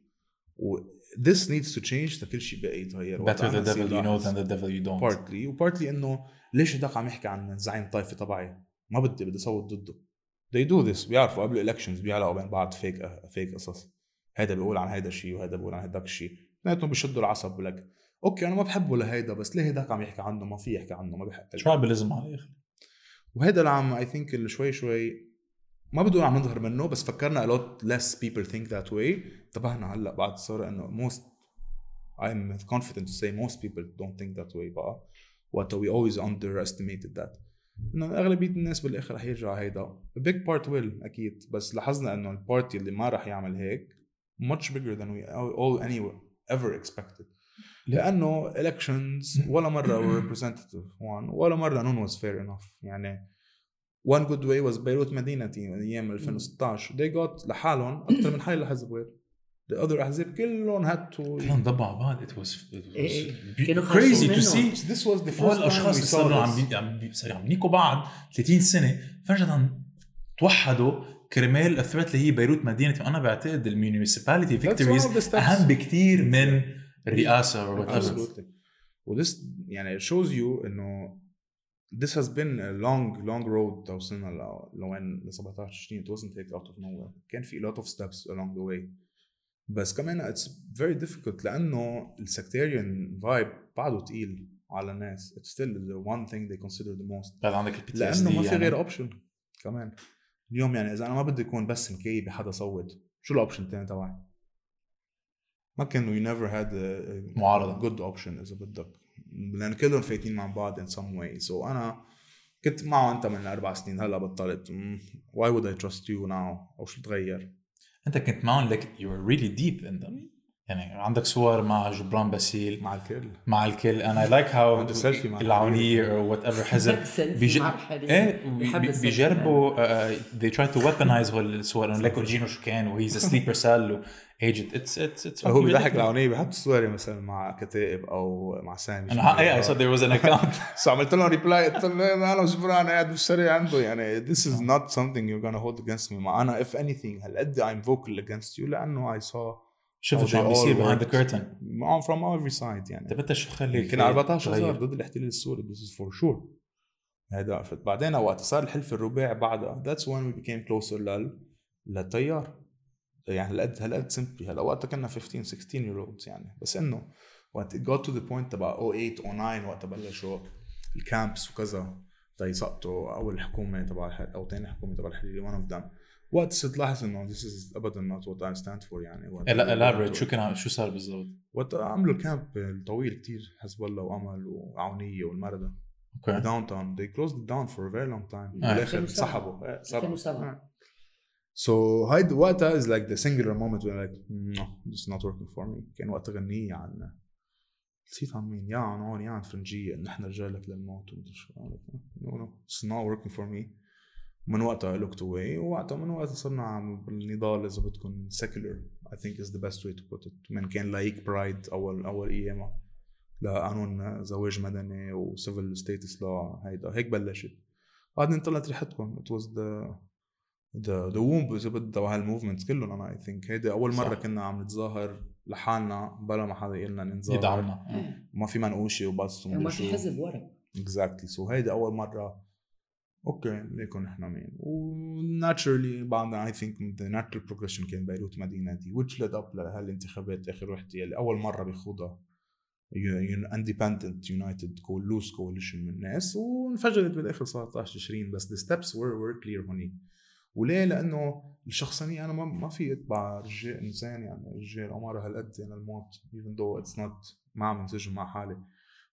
و this needs to change لكل شيء بقى يتغير better the devil you know than the devil you don't. partly و partly إنه ليش هداك عم يحكي عن زعيم طائفة تبعي؟ ما بدي بدي صوت ضده. They do this. بيعرفوا قبل ال elections بيعلقوا بين بعض fake fake قصص. هيدا بيقول عن هيدا الشيء وهيدا بيقول عن هيداك الشيء اثنيناتهم بيشدوا العصب لك. okay أنا ما بحبه لهيدا بس ليه هداك عم يحكي عنه؟ ما في يحكي عنه ما بحق لي. tribalism على الآخر وهيدا اللي عم I think اللي شوي شوي ما بدون عم نظهر منه بس فكرنا a lot less people think that way انتبهنا هلا بعد الثوره انه most I'm confident to say most people don't think that way بقى وقت we always underestimated that انه اغلبيه الناس بالاخر رح يرجع هيدا a big part will أكيد بس لاحظنا انه ال party اللي ما رح يعمل هيك much bigger than we all anyway ever expected لأنه elections ولا مرة were representative. One. ولا مرة none was fair enough. يعني one good way was بيروت مدينتي من أيام 2016 they got لحالهم أكثر من حي لحزب غير. The other أحزاب كلهم had to كلهم ضبوا على بعض. It was, it was إيه. كانوا crazy to see this was the first time الأشخاص we اللي saw صاروا عم صاروا عم بينيكوا بعض 30 سنة. فجأة توحدوا كرمال ال threat اللي هي بيروت مدينتي وأنا بعتقد ال municipality victories. أهم بكثير من الرئاسه Absolutely. و this يعني it shows you إنه this has been a long long road توصلنا لوين ل 17 20 it wasn't like out of nowhere. كان في a lot of steps along the way. بس كمان it's very difficult لأنه ال sectarian vibe بعده تقيل على الناس. It's still the one thing they consider the most. بعد عندك البي تي لأنه ما في غير option كمان. اليوم يعني إذا أنا ما بدي أكون بس مكي بحدا صوت شو ال option الثاني تبعي؟ ما never had a, a معارضة. good option إذا بدك. لأن كلهم فايتين مع بعض in some way. So أنا كنت معه أنت من أربع سنين. هلأ بطلت. why would I trust you now أو شو تغير؟ أنت كنت معهم like you were really deep in them. يعني عندك صور مع جبران باسيل. مع الكل. مع الكل. أنا like how العونيه أو whatever حزب. إيه. بيجربوا they try to weaponize هول الصور. إنه ليكو جينو شو كان و he's sleeper cell و agent it's it's it's هو بيضحك العونيه بيحط صوري مثلا مع كتائب أو مع سامي. أنا إيه I saw there was an account. so عملت لهم reply قلت لهم أنا وجبران قاعد بالشارع عنده. يعني this is not something you're gonna hold against me. ما أنا if anything هالقد I'm vocal against you لأنه I saw شفت شو عم بيصير behind the curtain. On from every side يعني. طيب أنت شو خليك يمكن 14 تغير؟ هزار ضد الاحتلال السوري this is for sure. هيدا عرفت. بعدين وقت صار الحلف الرباعي بعدها that's when we became closer لل للتيار يعني هالقد هالقد سمبلي هلا وقتها كنا 15 16 year olds يعني بس إنه وقت it got to the point تبع 08 09 وقت بلشوا الكامبس وكذا تيسقطوا اول حكومه تبع أو ثاني حكومة تبع الحريري one of them وقت صرت لاحظ إنه this is ابدا not what I stand for يعني لا elaborate شو كان شو صار بالضبط؟ وقت عملوا ال camp الطويل كتير حزب الله وأمل وعونية والمردة okay downtown they closed it down for a very long time آه. بالاخر 2007. سحبوا إيه، سبعة. 2007. آه. so هيدا وقتها the singular moment when like no this is not working for me. كان وقت غنية عن نسيت عن مين يا عن عون يا عن فرنجية انه إحنا رجالك للموت ومدري شو no no it's not working for me. من وقتها looked away ووقتها من وقتها صرنا عم بالنضال إذا بدكم secular I think is the best way to put it. من كان like pride أول أول ايامها لقانون زواج مدني و civil status هيدا هيك بلشت. بعدين طلعت ريحتكم it was the the the womb اذا بدها وهال movement كلهم أنا I think هيدي أول مرة صح. كنا عم نتظاهر لحالنا بلا ما حدا يقول لنا نتظاهر يدعمنا. إيه. وما في منقوشة وبس وما في حزب ورا. exactly so هيدي أول مرة. okay ليكن نحن مين. و naturally بعدها I think the natural progression كان بيروت مدينتي which led up لهالانتخابات آخر وحدة يلي أول مرة بيخوضها. independent united loose coalition من الناس وانفجرت بالآخر 19 تشرين بس the steps were were clear هونيك. وليه؟ لأنه الشخصانيه أنا ما في اتبع رجال إنسان يعني رجال عمرها هالقد يعني الموت even though it's not ما عم انسجم مع حالي.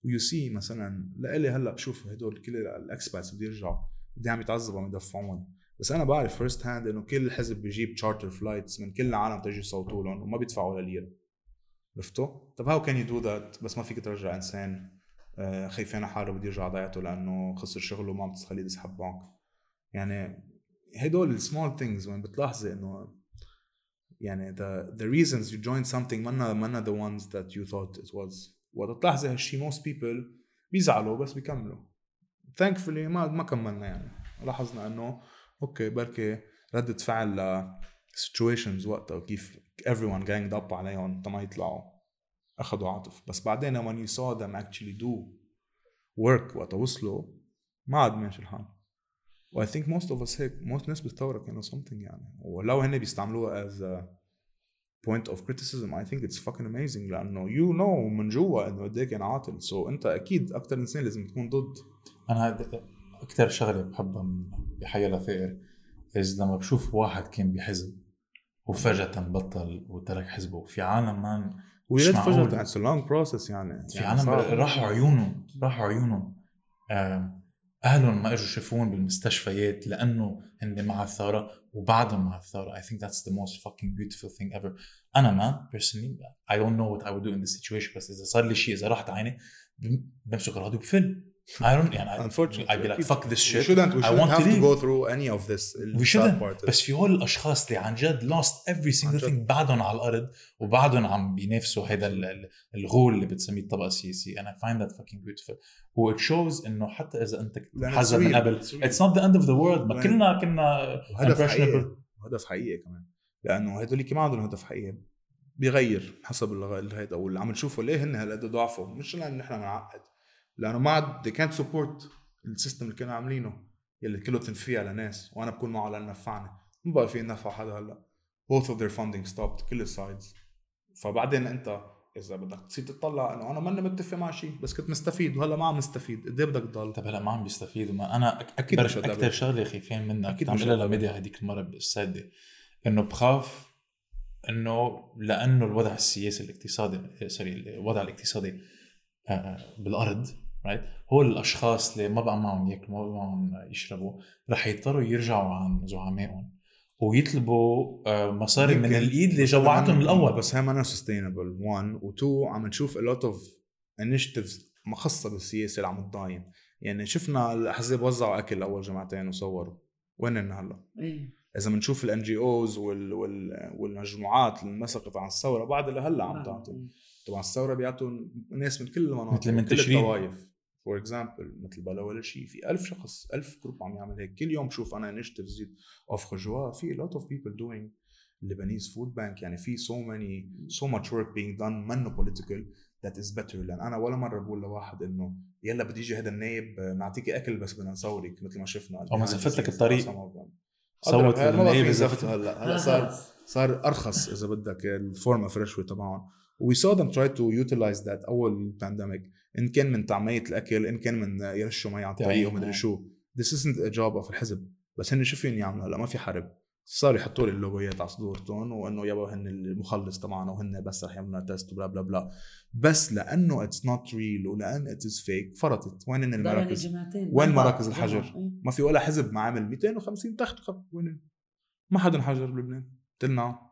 و you see مثلا لإلي هلأ بشوف هدول كل ال expats بده يرجعوا بدي عم يتعذبوا عم يدفعون. بس أنا بعرف firsthand إنه كل حزب بيجيب charter flights من كل العالم تجي يصوتوا لهم وما بيدفعوا ولا ليره عرفتوا؟ طب how can you do that بس ما فيك ترجع إنسان آه، خايفين على حاله بده يرجع ضيعته لأنه خسر شغله وما عم تخليه يسحب بنك يعني هدول ال small things وين بتلاحظي إنه يعني the the reasons you joined something منا منا the ones that you thought it was. وقت تلاحظي هالشي most people بيزعلوا بس بيكملوا. Thankfully ما ما كملنا يعني. لاحظنا إنه okay بركي ردة فعل ل situations وقتها وكيف everyone ganged up عليهم تما يطلعوا. أخذوا عاطف. بس بعدين when you saw them actually do work وقت وصلوا ما عاد ماشي الحال. و I think most of us هيك most ناس بالثورة كانوا something يعني. ولو هن بيستعملوها as a point of criticism I think it's fucking amazing. لأنه you know من جوا إنه قد إيه كان عاطل. So أنت أكيد أكتر إنسان لازم تكون ضد. أنا أكثر شغلة بحبها بحياة ثائر از لما بشوف واحد كان بحزب وفجأة بطل وترك حزبه. في عالم مان ويا فجأة a long process يعني. في يعني عالم. راحوا عيونهم راحوا عيونهم أهلهم ما إجوا يشوفون بالمستشفيات لأنه هن مع الثوره وبعدهم مع الثوره I think that's the most fucking beautiful thing ever. أنا ما personally I don't know what I would do in this situation بس إذا صار لي شيء إذا راحت عيني بم- بمسك الراديو بفل I don't يعني Unfortunately I'd be like fuck this we shit. shouldn't. We I shouldn't want have to to go through any of this we ال sad shouldn't. part بس في هول الأشخاص اللي عن جد lost every single thing. بعدهم على الأرض وبعدهم عم بينافسوا هذا ال- ال- الغول اللي بتسميه الطبقه السياسيه and I find that fucking beautiful. و it shows إنه حتى إذا أنت it's من. قبل It's not the end of the world. ما كلنا كنا وهدف حقيقي. وهدف حقيقي كمان. لأنه هدول ما عندهم هدف حقيقي. بيغير حسب الهيدا واللي عم نشوفه ليه هن هالقد ضعفوا مش لأن نحن بنعقد لأنه ما عاد they can't support ال system اللي كانوا عاملينه يلي كله تنفيه على ناس وأنا بكون معه لأن نفعني. ما بقى في نفع حدا هلأ. Both of their funding stopped كل ال sides فبعدين أنت إذا بدك تصير تطلع إنه أنا ماني متفق مع شيء بس كنت مستفيد وهلأ ما عم مستفيد. قد إيه بدك تضل؟ طب هلأ ما عم بيستفيدوا ما أنا أكبر مش هتقدر. أكثر شغلة خايفين منها كنت عم مش. لميديا هذيك المرة بالسادة إنه بخاف إنه لأنه الوضع السياسي الاقتصادي سوري الوضع الاقتصادي آه، بالأرض right هو الأشخاص اللي ما بقى معهم ياكلوا ما بقى معهم يشربوا رح يضطروا يرجعوا عن زعمائهم ويطلبوا آه، مصاري من. الإيد اللي جوعتهم الأول. بس هي ما سستينبل 1 و2 عم نشوف a lot of initiatives مخصصة بالسياسة اللي عم تضاين. يعني شفنا الاحزاب وزعوا أكل أول جمعتين وصوروا. وين هلا؟ إيه. إذا بنشوف ال NGOs وال وال والمجموعات اللي انمسكت عن الثورة بعد لهلا عم تعطي. طبعا الثورة بيعطوا ناس من كل المناطق مثل من تشرين. الطوائف. for example مثل بلا ولا شيء في ألف شخص ألف جروب عم يعمل هيك. كل يوم بشوف أنا initiatives اوف جوا في lot of people doing Lebanese food bank. يعني في so many so much work being done. منه political that is better. لأن أنا ولا مرة بقول لواحد إنه يلا بدي يجي هذا النايب نعطيكي أكل بس بدنا نصورك مثل ما شفنا. أو ما زفت لك الطريق. صوت زفت. زفت هلأ. هلأ صار صار أرخص إذا بدك. ال form of رشوة تبعهم. we saw them try to utilize that أول ال pandemic إن كان من طعمية الأكل إن كان من يرشوا مي على الطريق ومدري. شو. This isn't a job of الحزب. بس هن شو فين يعملوا هلا ما في حرب. صار يحطوا لي اللوجويات على صدورتهم وإنه يابا هن المخلص تبعنا وهن بس رح يعملوا test وبلا بلا بلا. بس لأنه it's not real ولأن it is فيك فرطت. وين هن المراكز؟ وين مراكز الحجر؟ إيه. ما في ولا حزب ما عمل 250 تخت وين ما حدا انحجر بلبنان. تلنا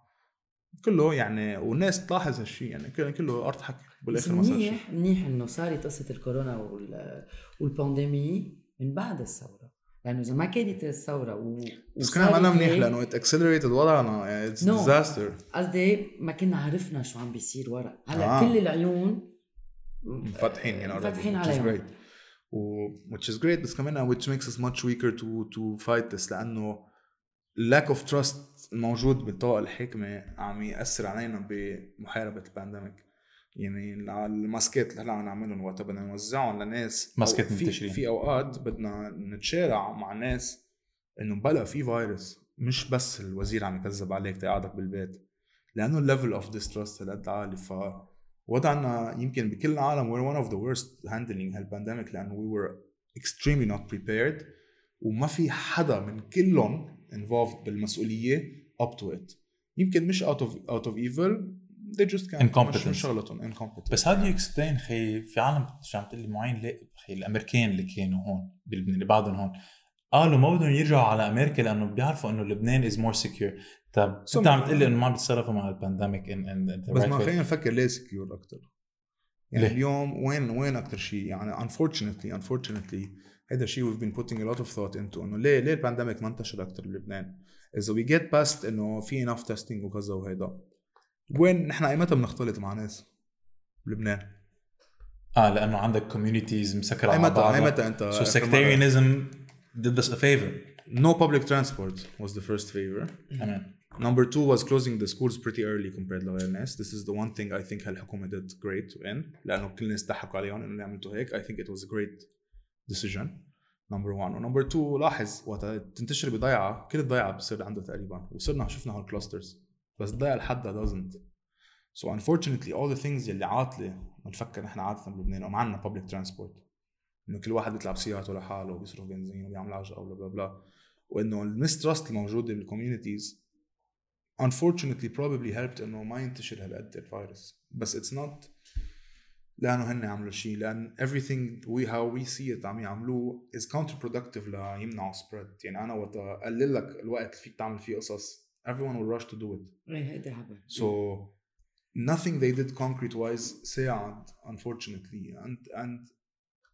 كله يعني والناس تلاحظ هالشيء يعني كله كله أرض حكي بالآخر ما صار شيء منيح منيح إنه صارت قصة الكورونا وال... وال pandemic من بعد الثورة لأنه إذا ما كانت الثورة و... بس أنا وصارت منيح لأنه it accelerated وضعنا it's. disaster قصدي ما كنا عرفنا شو عم بيصير ورا هلا آه. كل العيون مفتحين يعني مفتحين عليهم. و which is great بس كمان which makes us much weaker to to fight this لأنه lack of trust الموجود بالطاقة الحاكمة عم يأثر علينا بمحاربة البانديميك يعني الماسكات اللي هلا عم نعملهم وقتها بدنا نوزعهم لناس. ماسكات في منتشرين. في أوقات بدنا نتشارع مع ناس إنه بلا في فيروس. مش بس الوزير عم يكذب عليك تقعدك بالبيت. لأنه ال level of distrust هالقد عالي. ف وضعنا يمكن بكل العالم we're one of the worst handling هال pandemic لأنه we were extremely not prepared. وما في حدا من كلهم involved بالمسؤولية up to it. يمكن مش out of out of evil they just can't Incompetence. مش, شغلتهم incompetence بس هاو دو يكسبلين خي في عالم شو عم تقول لي معين ليه خي الامريكان اللي كانوا هون بلبنان اللي بعدهم هون قالوا ما بدهم يرجعوا على أمريكا لأنه بيعرفوا إنه لبنان is more secure طب أنت عم تقول لي إنه ما عم بيتصرفوا مع ال pandemic ان ان بس ما خلينا نفكر ليه secure أكثر يعني ليه؟ اليوم وين وين أكثر شيء؟ يعني unfortunately unfortunately هذا شيء we've been putting a lot of thought into انه ليه ليه البانديميك ما انتشر اكثر بلبنان اذا we get past انه في enough testing وكذا وهيدا وين نحن ايمتى بنختلط مع ناس بلبنان اه لانه عندك كوميونيتيز مسكره على ايمتى بعضها ايمتى انت سو آخر مرة- sectarianism did us a favor no public transport was the first favor تمام Number two was closing the schools pretty early compared لغير الناس. This is the one thing I think هالحكومة did great in لأنه كل الناس ضحكوا عليهم إنه اللي عملتوا هيك. I think it was a great decision. Number one. و number two لاحظ وقت تنتشر بضيعة كل الضيعة بصير عندها تقريبا وصرنا شفنا هالكلاسترز بس الضيعة لحدها doesn't. So unfortunately all the things يلي عاطلة بنفكر نحن عادة بلبنان وما عندنا public transport إنه كل واحد بيطلع بسيارته لحاله وبيصرف بنزين وبيعمل عجقة وبلا بلا بلا وإنه المسترست الموجودة بالكوميونيتيز unfortunately probably helped إنه ما ينتشر هالقد الفيروس بس it's not لأنه هن عملوا شيء لأن everything we how we see it عم يعملوه is counterproductive ليمنعوا spread يعني أنا وقت اقلل لك الوقت اللي فيك تعمل فيه قصص everyone will rush to do it إيه هيدا هبل so nothing they did concrete wise ساعد unfortunately and and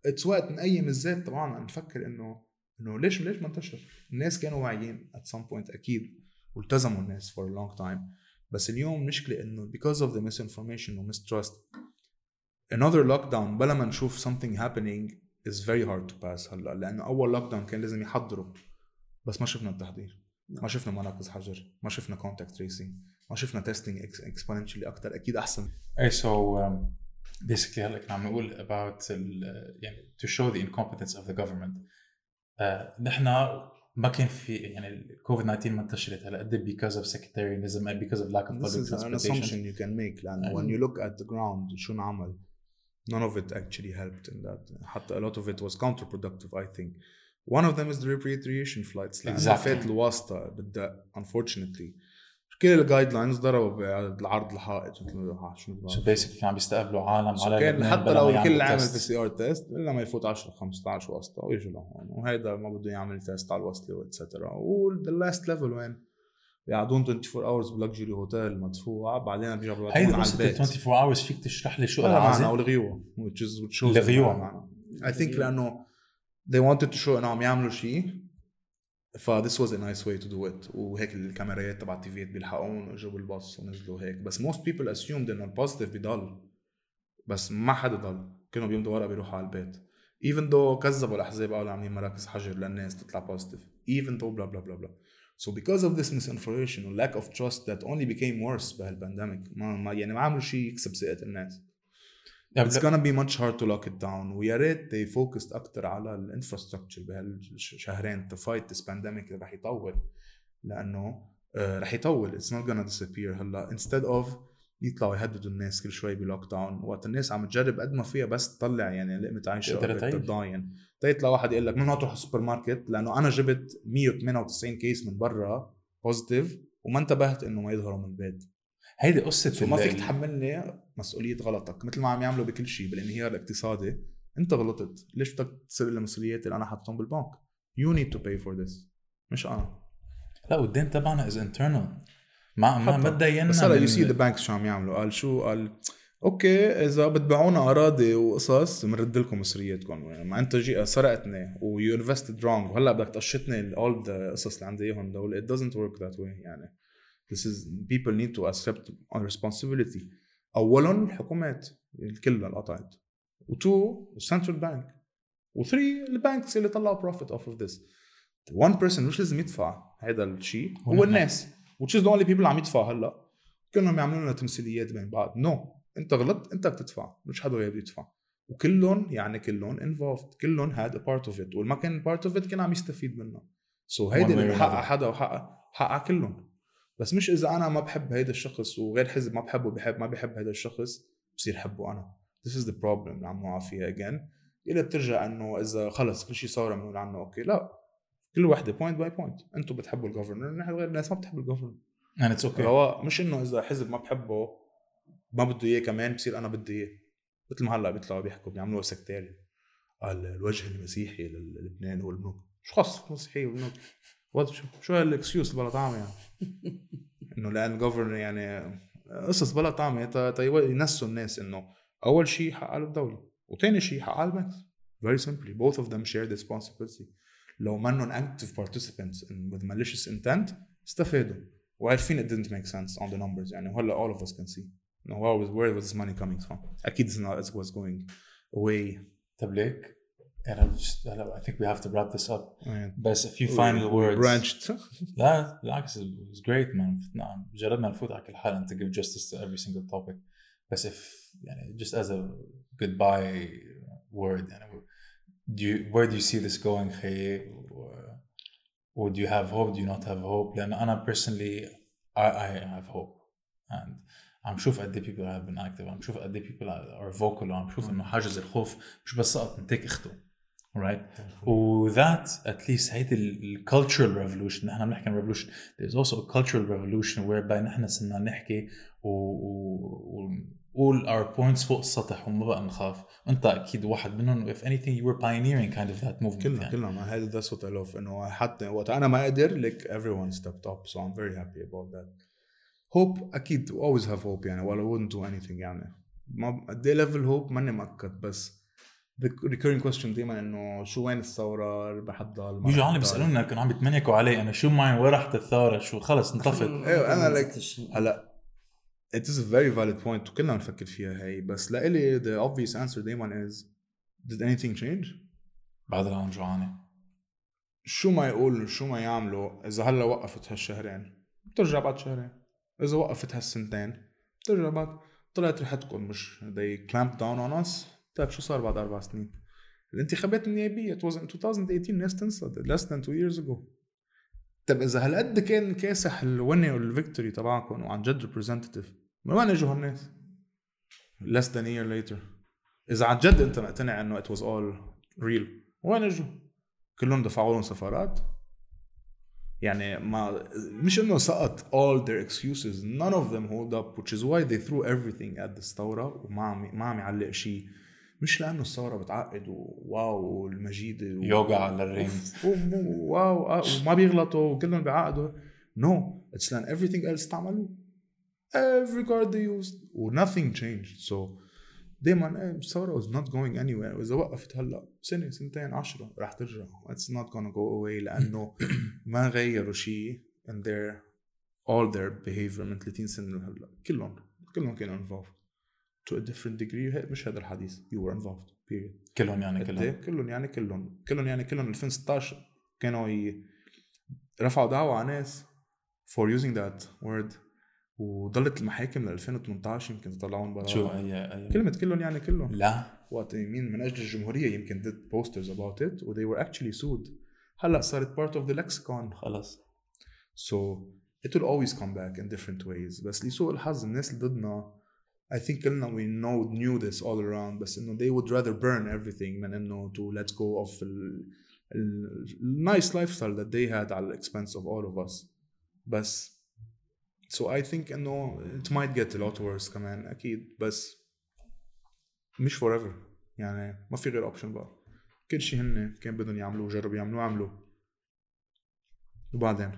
it's وقت نقيم الذات تبعنا نفكر انه انه ليش ليش ما انتشر؟ الناس كانوا واعيين at some point أكيد والتزموا الناس for a long time بس اليوم مشكلة انه because of the misinformation و mistrust another lockdown بلا ما نشوف something happening is very hard to pass هلا لانه اول lockdown كان لازم يحضروا بس ما شفنا التحضير ما شفنا مراكز حجر ما شفنا contact tracing ما شفنا تيستينج exponentially اكثر اكيد احسن اي سو basically هلا كنا عم نقول about ال- يعني to show the incompetence of the government آه، نحن ما كان في يعني الكوفيد 19 ما انتشرت هلا قد because of sectarianism and because of lack of This public is an transportation assumption you can make لأنه when you look at the ground شو انعمل none of it actually helped in that. حتى a lot of it was counterproductive I think. One of them is the repatriation flights. لأنه Exactly. فات الواسطة بدها unfortunately. كل ال guidelines ضربوا بالعرض الحائط. مثل ما شو بدنا so basically عم بيستقبلوا عالم So على كان لبنان حتى بلا لو ما يعملوا الكل عامل test. PCR test إلا ما يفوت 10 15 واسطة ويجي لهون. وهيدا ما بده يعمل test على الوصلة و etcetera وال last level وين؟ بيقعدون 24 hours ب luxury hotel مدفوع بعدين بيرجعوا بيبعتون على البيت. 24 hours فيك تشرح لي شو العازم أو الغيوة. معنى I think لأنه they wanted to show انه عم يعملوا شيء ف this was a nice way to do it. وهيك الكاميرات تبع ال TV ات بيلحقون واجوا بالباص ونزلوا هيك. بس most people assumed إنه ال positive بيضل. بس ما حدا ضل. كانوا بيمضوا ورقه بيروحوا على البيت. Even though كذبوا الأحزاب قالوا عاملين مراكز حجر للناس تطلع positive even though blah blah blah blah. so because of this misinformation and lack of trust that only became worse بهالبانديميك ما, ما يعني ما عملوا شيء يكسب ثقه الناس يعني It's gonna be much hard to lock it down ويا ريت they focused اكثر على الانفراستراكشر بهالشهرين to fight this pandemic اللي رح يطول لانه آه، رح يطول it's not gonna disappear هلا instead of يطلعوا يهددوا الناس كل شوي ب lockdown. وقت الناس عم تجرب قد ما فيها بس تطلع يعني لقمه تعيش. تضاين تيطلع واحد يقول لك ممنوع تروح السوبر ماركت لأنه أنا جبت 198 كيس من برا positive وما انتبهت إنه ما يظهروا من البيت هيدي قصة ما فيك تحملني مسؤولية غلطك. مثل ما عم يعملوا بكل شيء بالانهيار الاقتصادي أنت غلطت. ليش بدك تسرق المسؤوليات اللي أنا حاططهم بالبنك؟ you need to pay for this مش أنا. لا والدين تبعنا is internal ما ما ما. تدينا بس هلا you see the banks شو عم يعملوا. قال شو؟ قال okay إذا بتبيعونا أراضي وقصص بنرد لكم مصرياتكم. يعني ما انت جي سرقتني و you invested wrong وهلأ بدك تقشطني all the قصص اللي عندي إياهم دول. It doesn't work that way. يعني this is people need to accept responsibility. اولا الحكومات كلها انقطعت وتو السنترال بانك وثري البانكس اللي طلعوا profit off of this one person مش لازم يدفع هذا الشيء هو. الناس. Which is the only people اللي عم يدفع هلا. كلهم يعملوا لنا تمثيليات بين بعض نو no. انت غلطت انت بدك مش حدا غير بده يدفع. وكلهم يعني كلهم involved. كلهم had a part of it. والما كان part of it كان عم يستفيد منها سو so هيدي اللي بحقق another. حدا وحقق حقق كلهم. بس مش إذا أنا ما بحب هيدا الشخص وغير حزب ما بحبه بحب ما بحب هيدا الشخص بصير حبه أنا. This is the problem اللي عم نوقع فيها again. إلى بترجع إنه إذا خلص كل شيء صار بنقول عنه okay لا. كل وحده point by point أنتم بتحبوا ال governor نحن غير الناس ما بتحب ال governor and it's okay. رواق مش إنه إذا حزب ما بحبه ما بده إياه كمان بصير أنا بدي إياه. مثل ما هلأ بيطلعوا بيحكوا بيعملوا sectarian قال الوجه المسيحي للبنان هو البنوك. شو خص المسيحيه والبنوك؟ شو شو هال excuse بلا طعمة يعني؟ إنه لأن الجوفرنر يعني قصص بلا طعمة. ينسوا الناس إنه أول شيء حق الدولة وثاني شيء حق البنك very simply both of them share the responsibility. لو منهم active participants in with malicious intent استفادوا وعارفين it didn't make sense on the numbers يعني وهلا all of us can see no, where was where was this money coming from اكيد it's not it was going away طب ليك انا just- هلا I think we have to wrap this up يعني بس a few final words branched لا بالعكس it was great man نعم جربنا نفوت على كل حال and to give justice to every single topic بس if يعني just as a goodbye word يعني do you where do you see this going خيي و- would you have hope do you not have hope لأن أنا personally I, I have hope and عم شوف قد ايه people have been active عم شوف قد ايه people are vocal وعم شوف انه حاجز الخوف مش بس سقط من تيك اخته right وذات اتليست هيدي الكالتشرال ريفولوشن نحن بنحكي عن ريفولوشن there's also a cultural revolution whereby نحن صرنا نحكي و- ونقول our points فوق السطح وما بقى نخاف. أنت أكيد واحد منهم if anything you were pioneering kind of that movement كلنا يعني. كلنا. ما هذا that's what I love. إنه حتى وقت أنا ما قدر like everyone stepped up. So I'm very happy about that. Hope أكيد we always have hope يعني. ولا wouldn't do anything يعني. ما قد إيه level hope ماني مأكد بس the recurring question دائما إنه شو وين الثورة؟ رح تضل ما بيجوا عالم. بيسالونا كانوا عم يتمنيكوا علي أنا شو معي وين راحت الثوره شو؟ خلص انطفت. أيوه أنا لك هلأ it is a very valid point. وكلنا بنفكر فيها هي بس لإلي the obvious answer دائما is did anything change؟ بعد العالم جوعانه شو ما يقولوا شو ما يعملوا إذا هلأ وقفت هالشهرين؟ بترجع بعد شهرين. إذا وقفت هالسنتين؟ بترجع بعد. طلعت ريحتكم مش they clamped down on us. طيب شو صار بعد أربع سنين؟ الانتخابات النيابيه it was in 2018 الناس تنسى. Less than two years ago. طيب إذا هالقد كان كاسح ال win وال victory تبعكم وعن جد representative من وين اجوا هالناس؟ less than a year later. إذا عن جد أنت مقتنع إنه it was all real وين إجوا؟ كلهم دفعوا لهم سفارات. يعني ما مش إنه سقط all their excuses none of them hold up which is why they threw everything at this ثورة وما عم ما عم يعلق شيء مش لأنه الثورة بتعقد وواو والمجيدة و... يوغا على و- واو آه، وما بيغلطوا وكلهم بيعقدوا. No, it's لأن everything else استعملوه every card they used و nothing changed. So دايما إيه الثورة was not going anywhere. وإذا وقفت هلا سنة سنتين عشرة رح ترجع. It's not gonna go away لأنه ما غيروا شيء in their all their behavior من 30 سنة لهلا. كلهم كلهم كانوا involved. To a different degree. هيك مش هذا الحديث. You were involved period. كلهم يعني قد كلهم. إيه؟ كلهم يعني كلهم. كلهم يعني كلهم. 2016 كانوا ي... رفعوا دعوة على ناس for using that word. وضلت المحاكم ل 2018 يمكن تطلعون برا شو اي اي كلمة كلهم يعني كلهم لا وقت مين من أجل الجمهورية يمكن did posters about it و they were actually sued هلا صارت part of the lexicon خلص so it will always come back in different ways بس لسوء الحظ الناس اللي ضدنا I think كلنا we know knew this all around بس انه they would rather burn everything من انه to let go of ال, ال, nice lifestyle that they had على expense of all of us بس so I think إنه might get a lot worse كمان أكيد. بس مش forever. يعني ما في غير option بقى. كل شيء هن كان بدهم يعملوه جربوا يعملوه عملوه وبعدين؟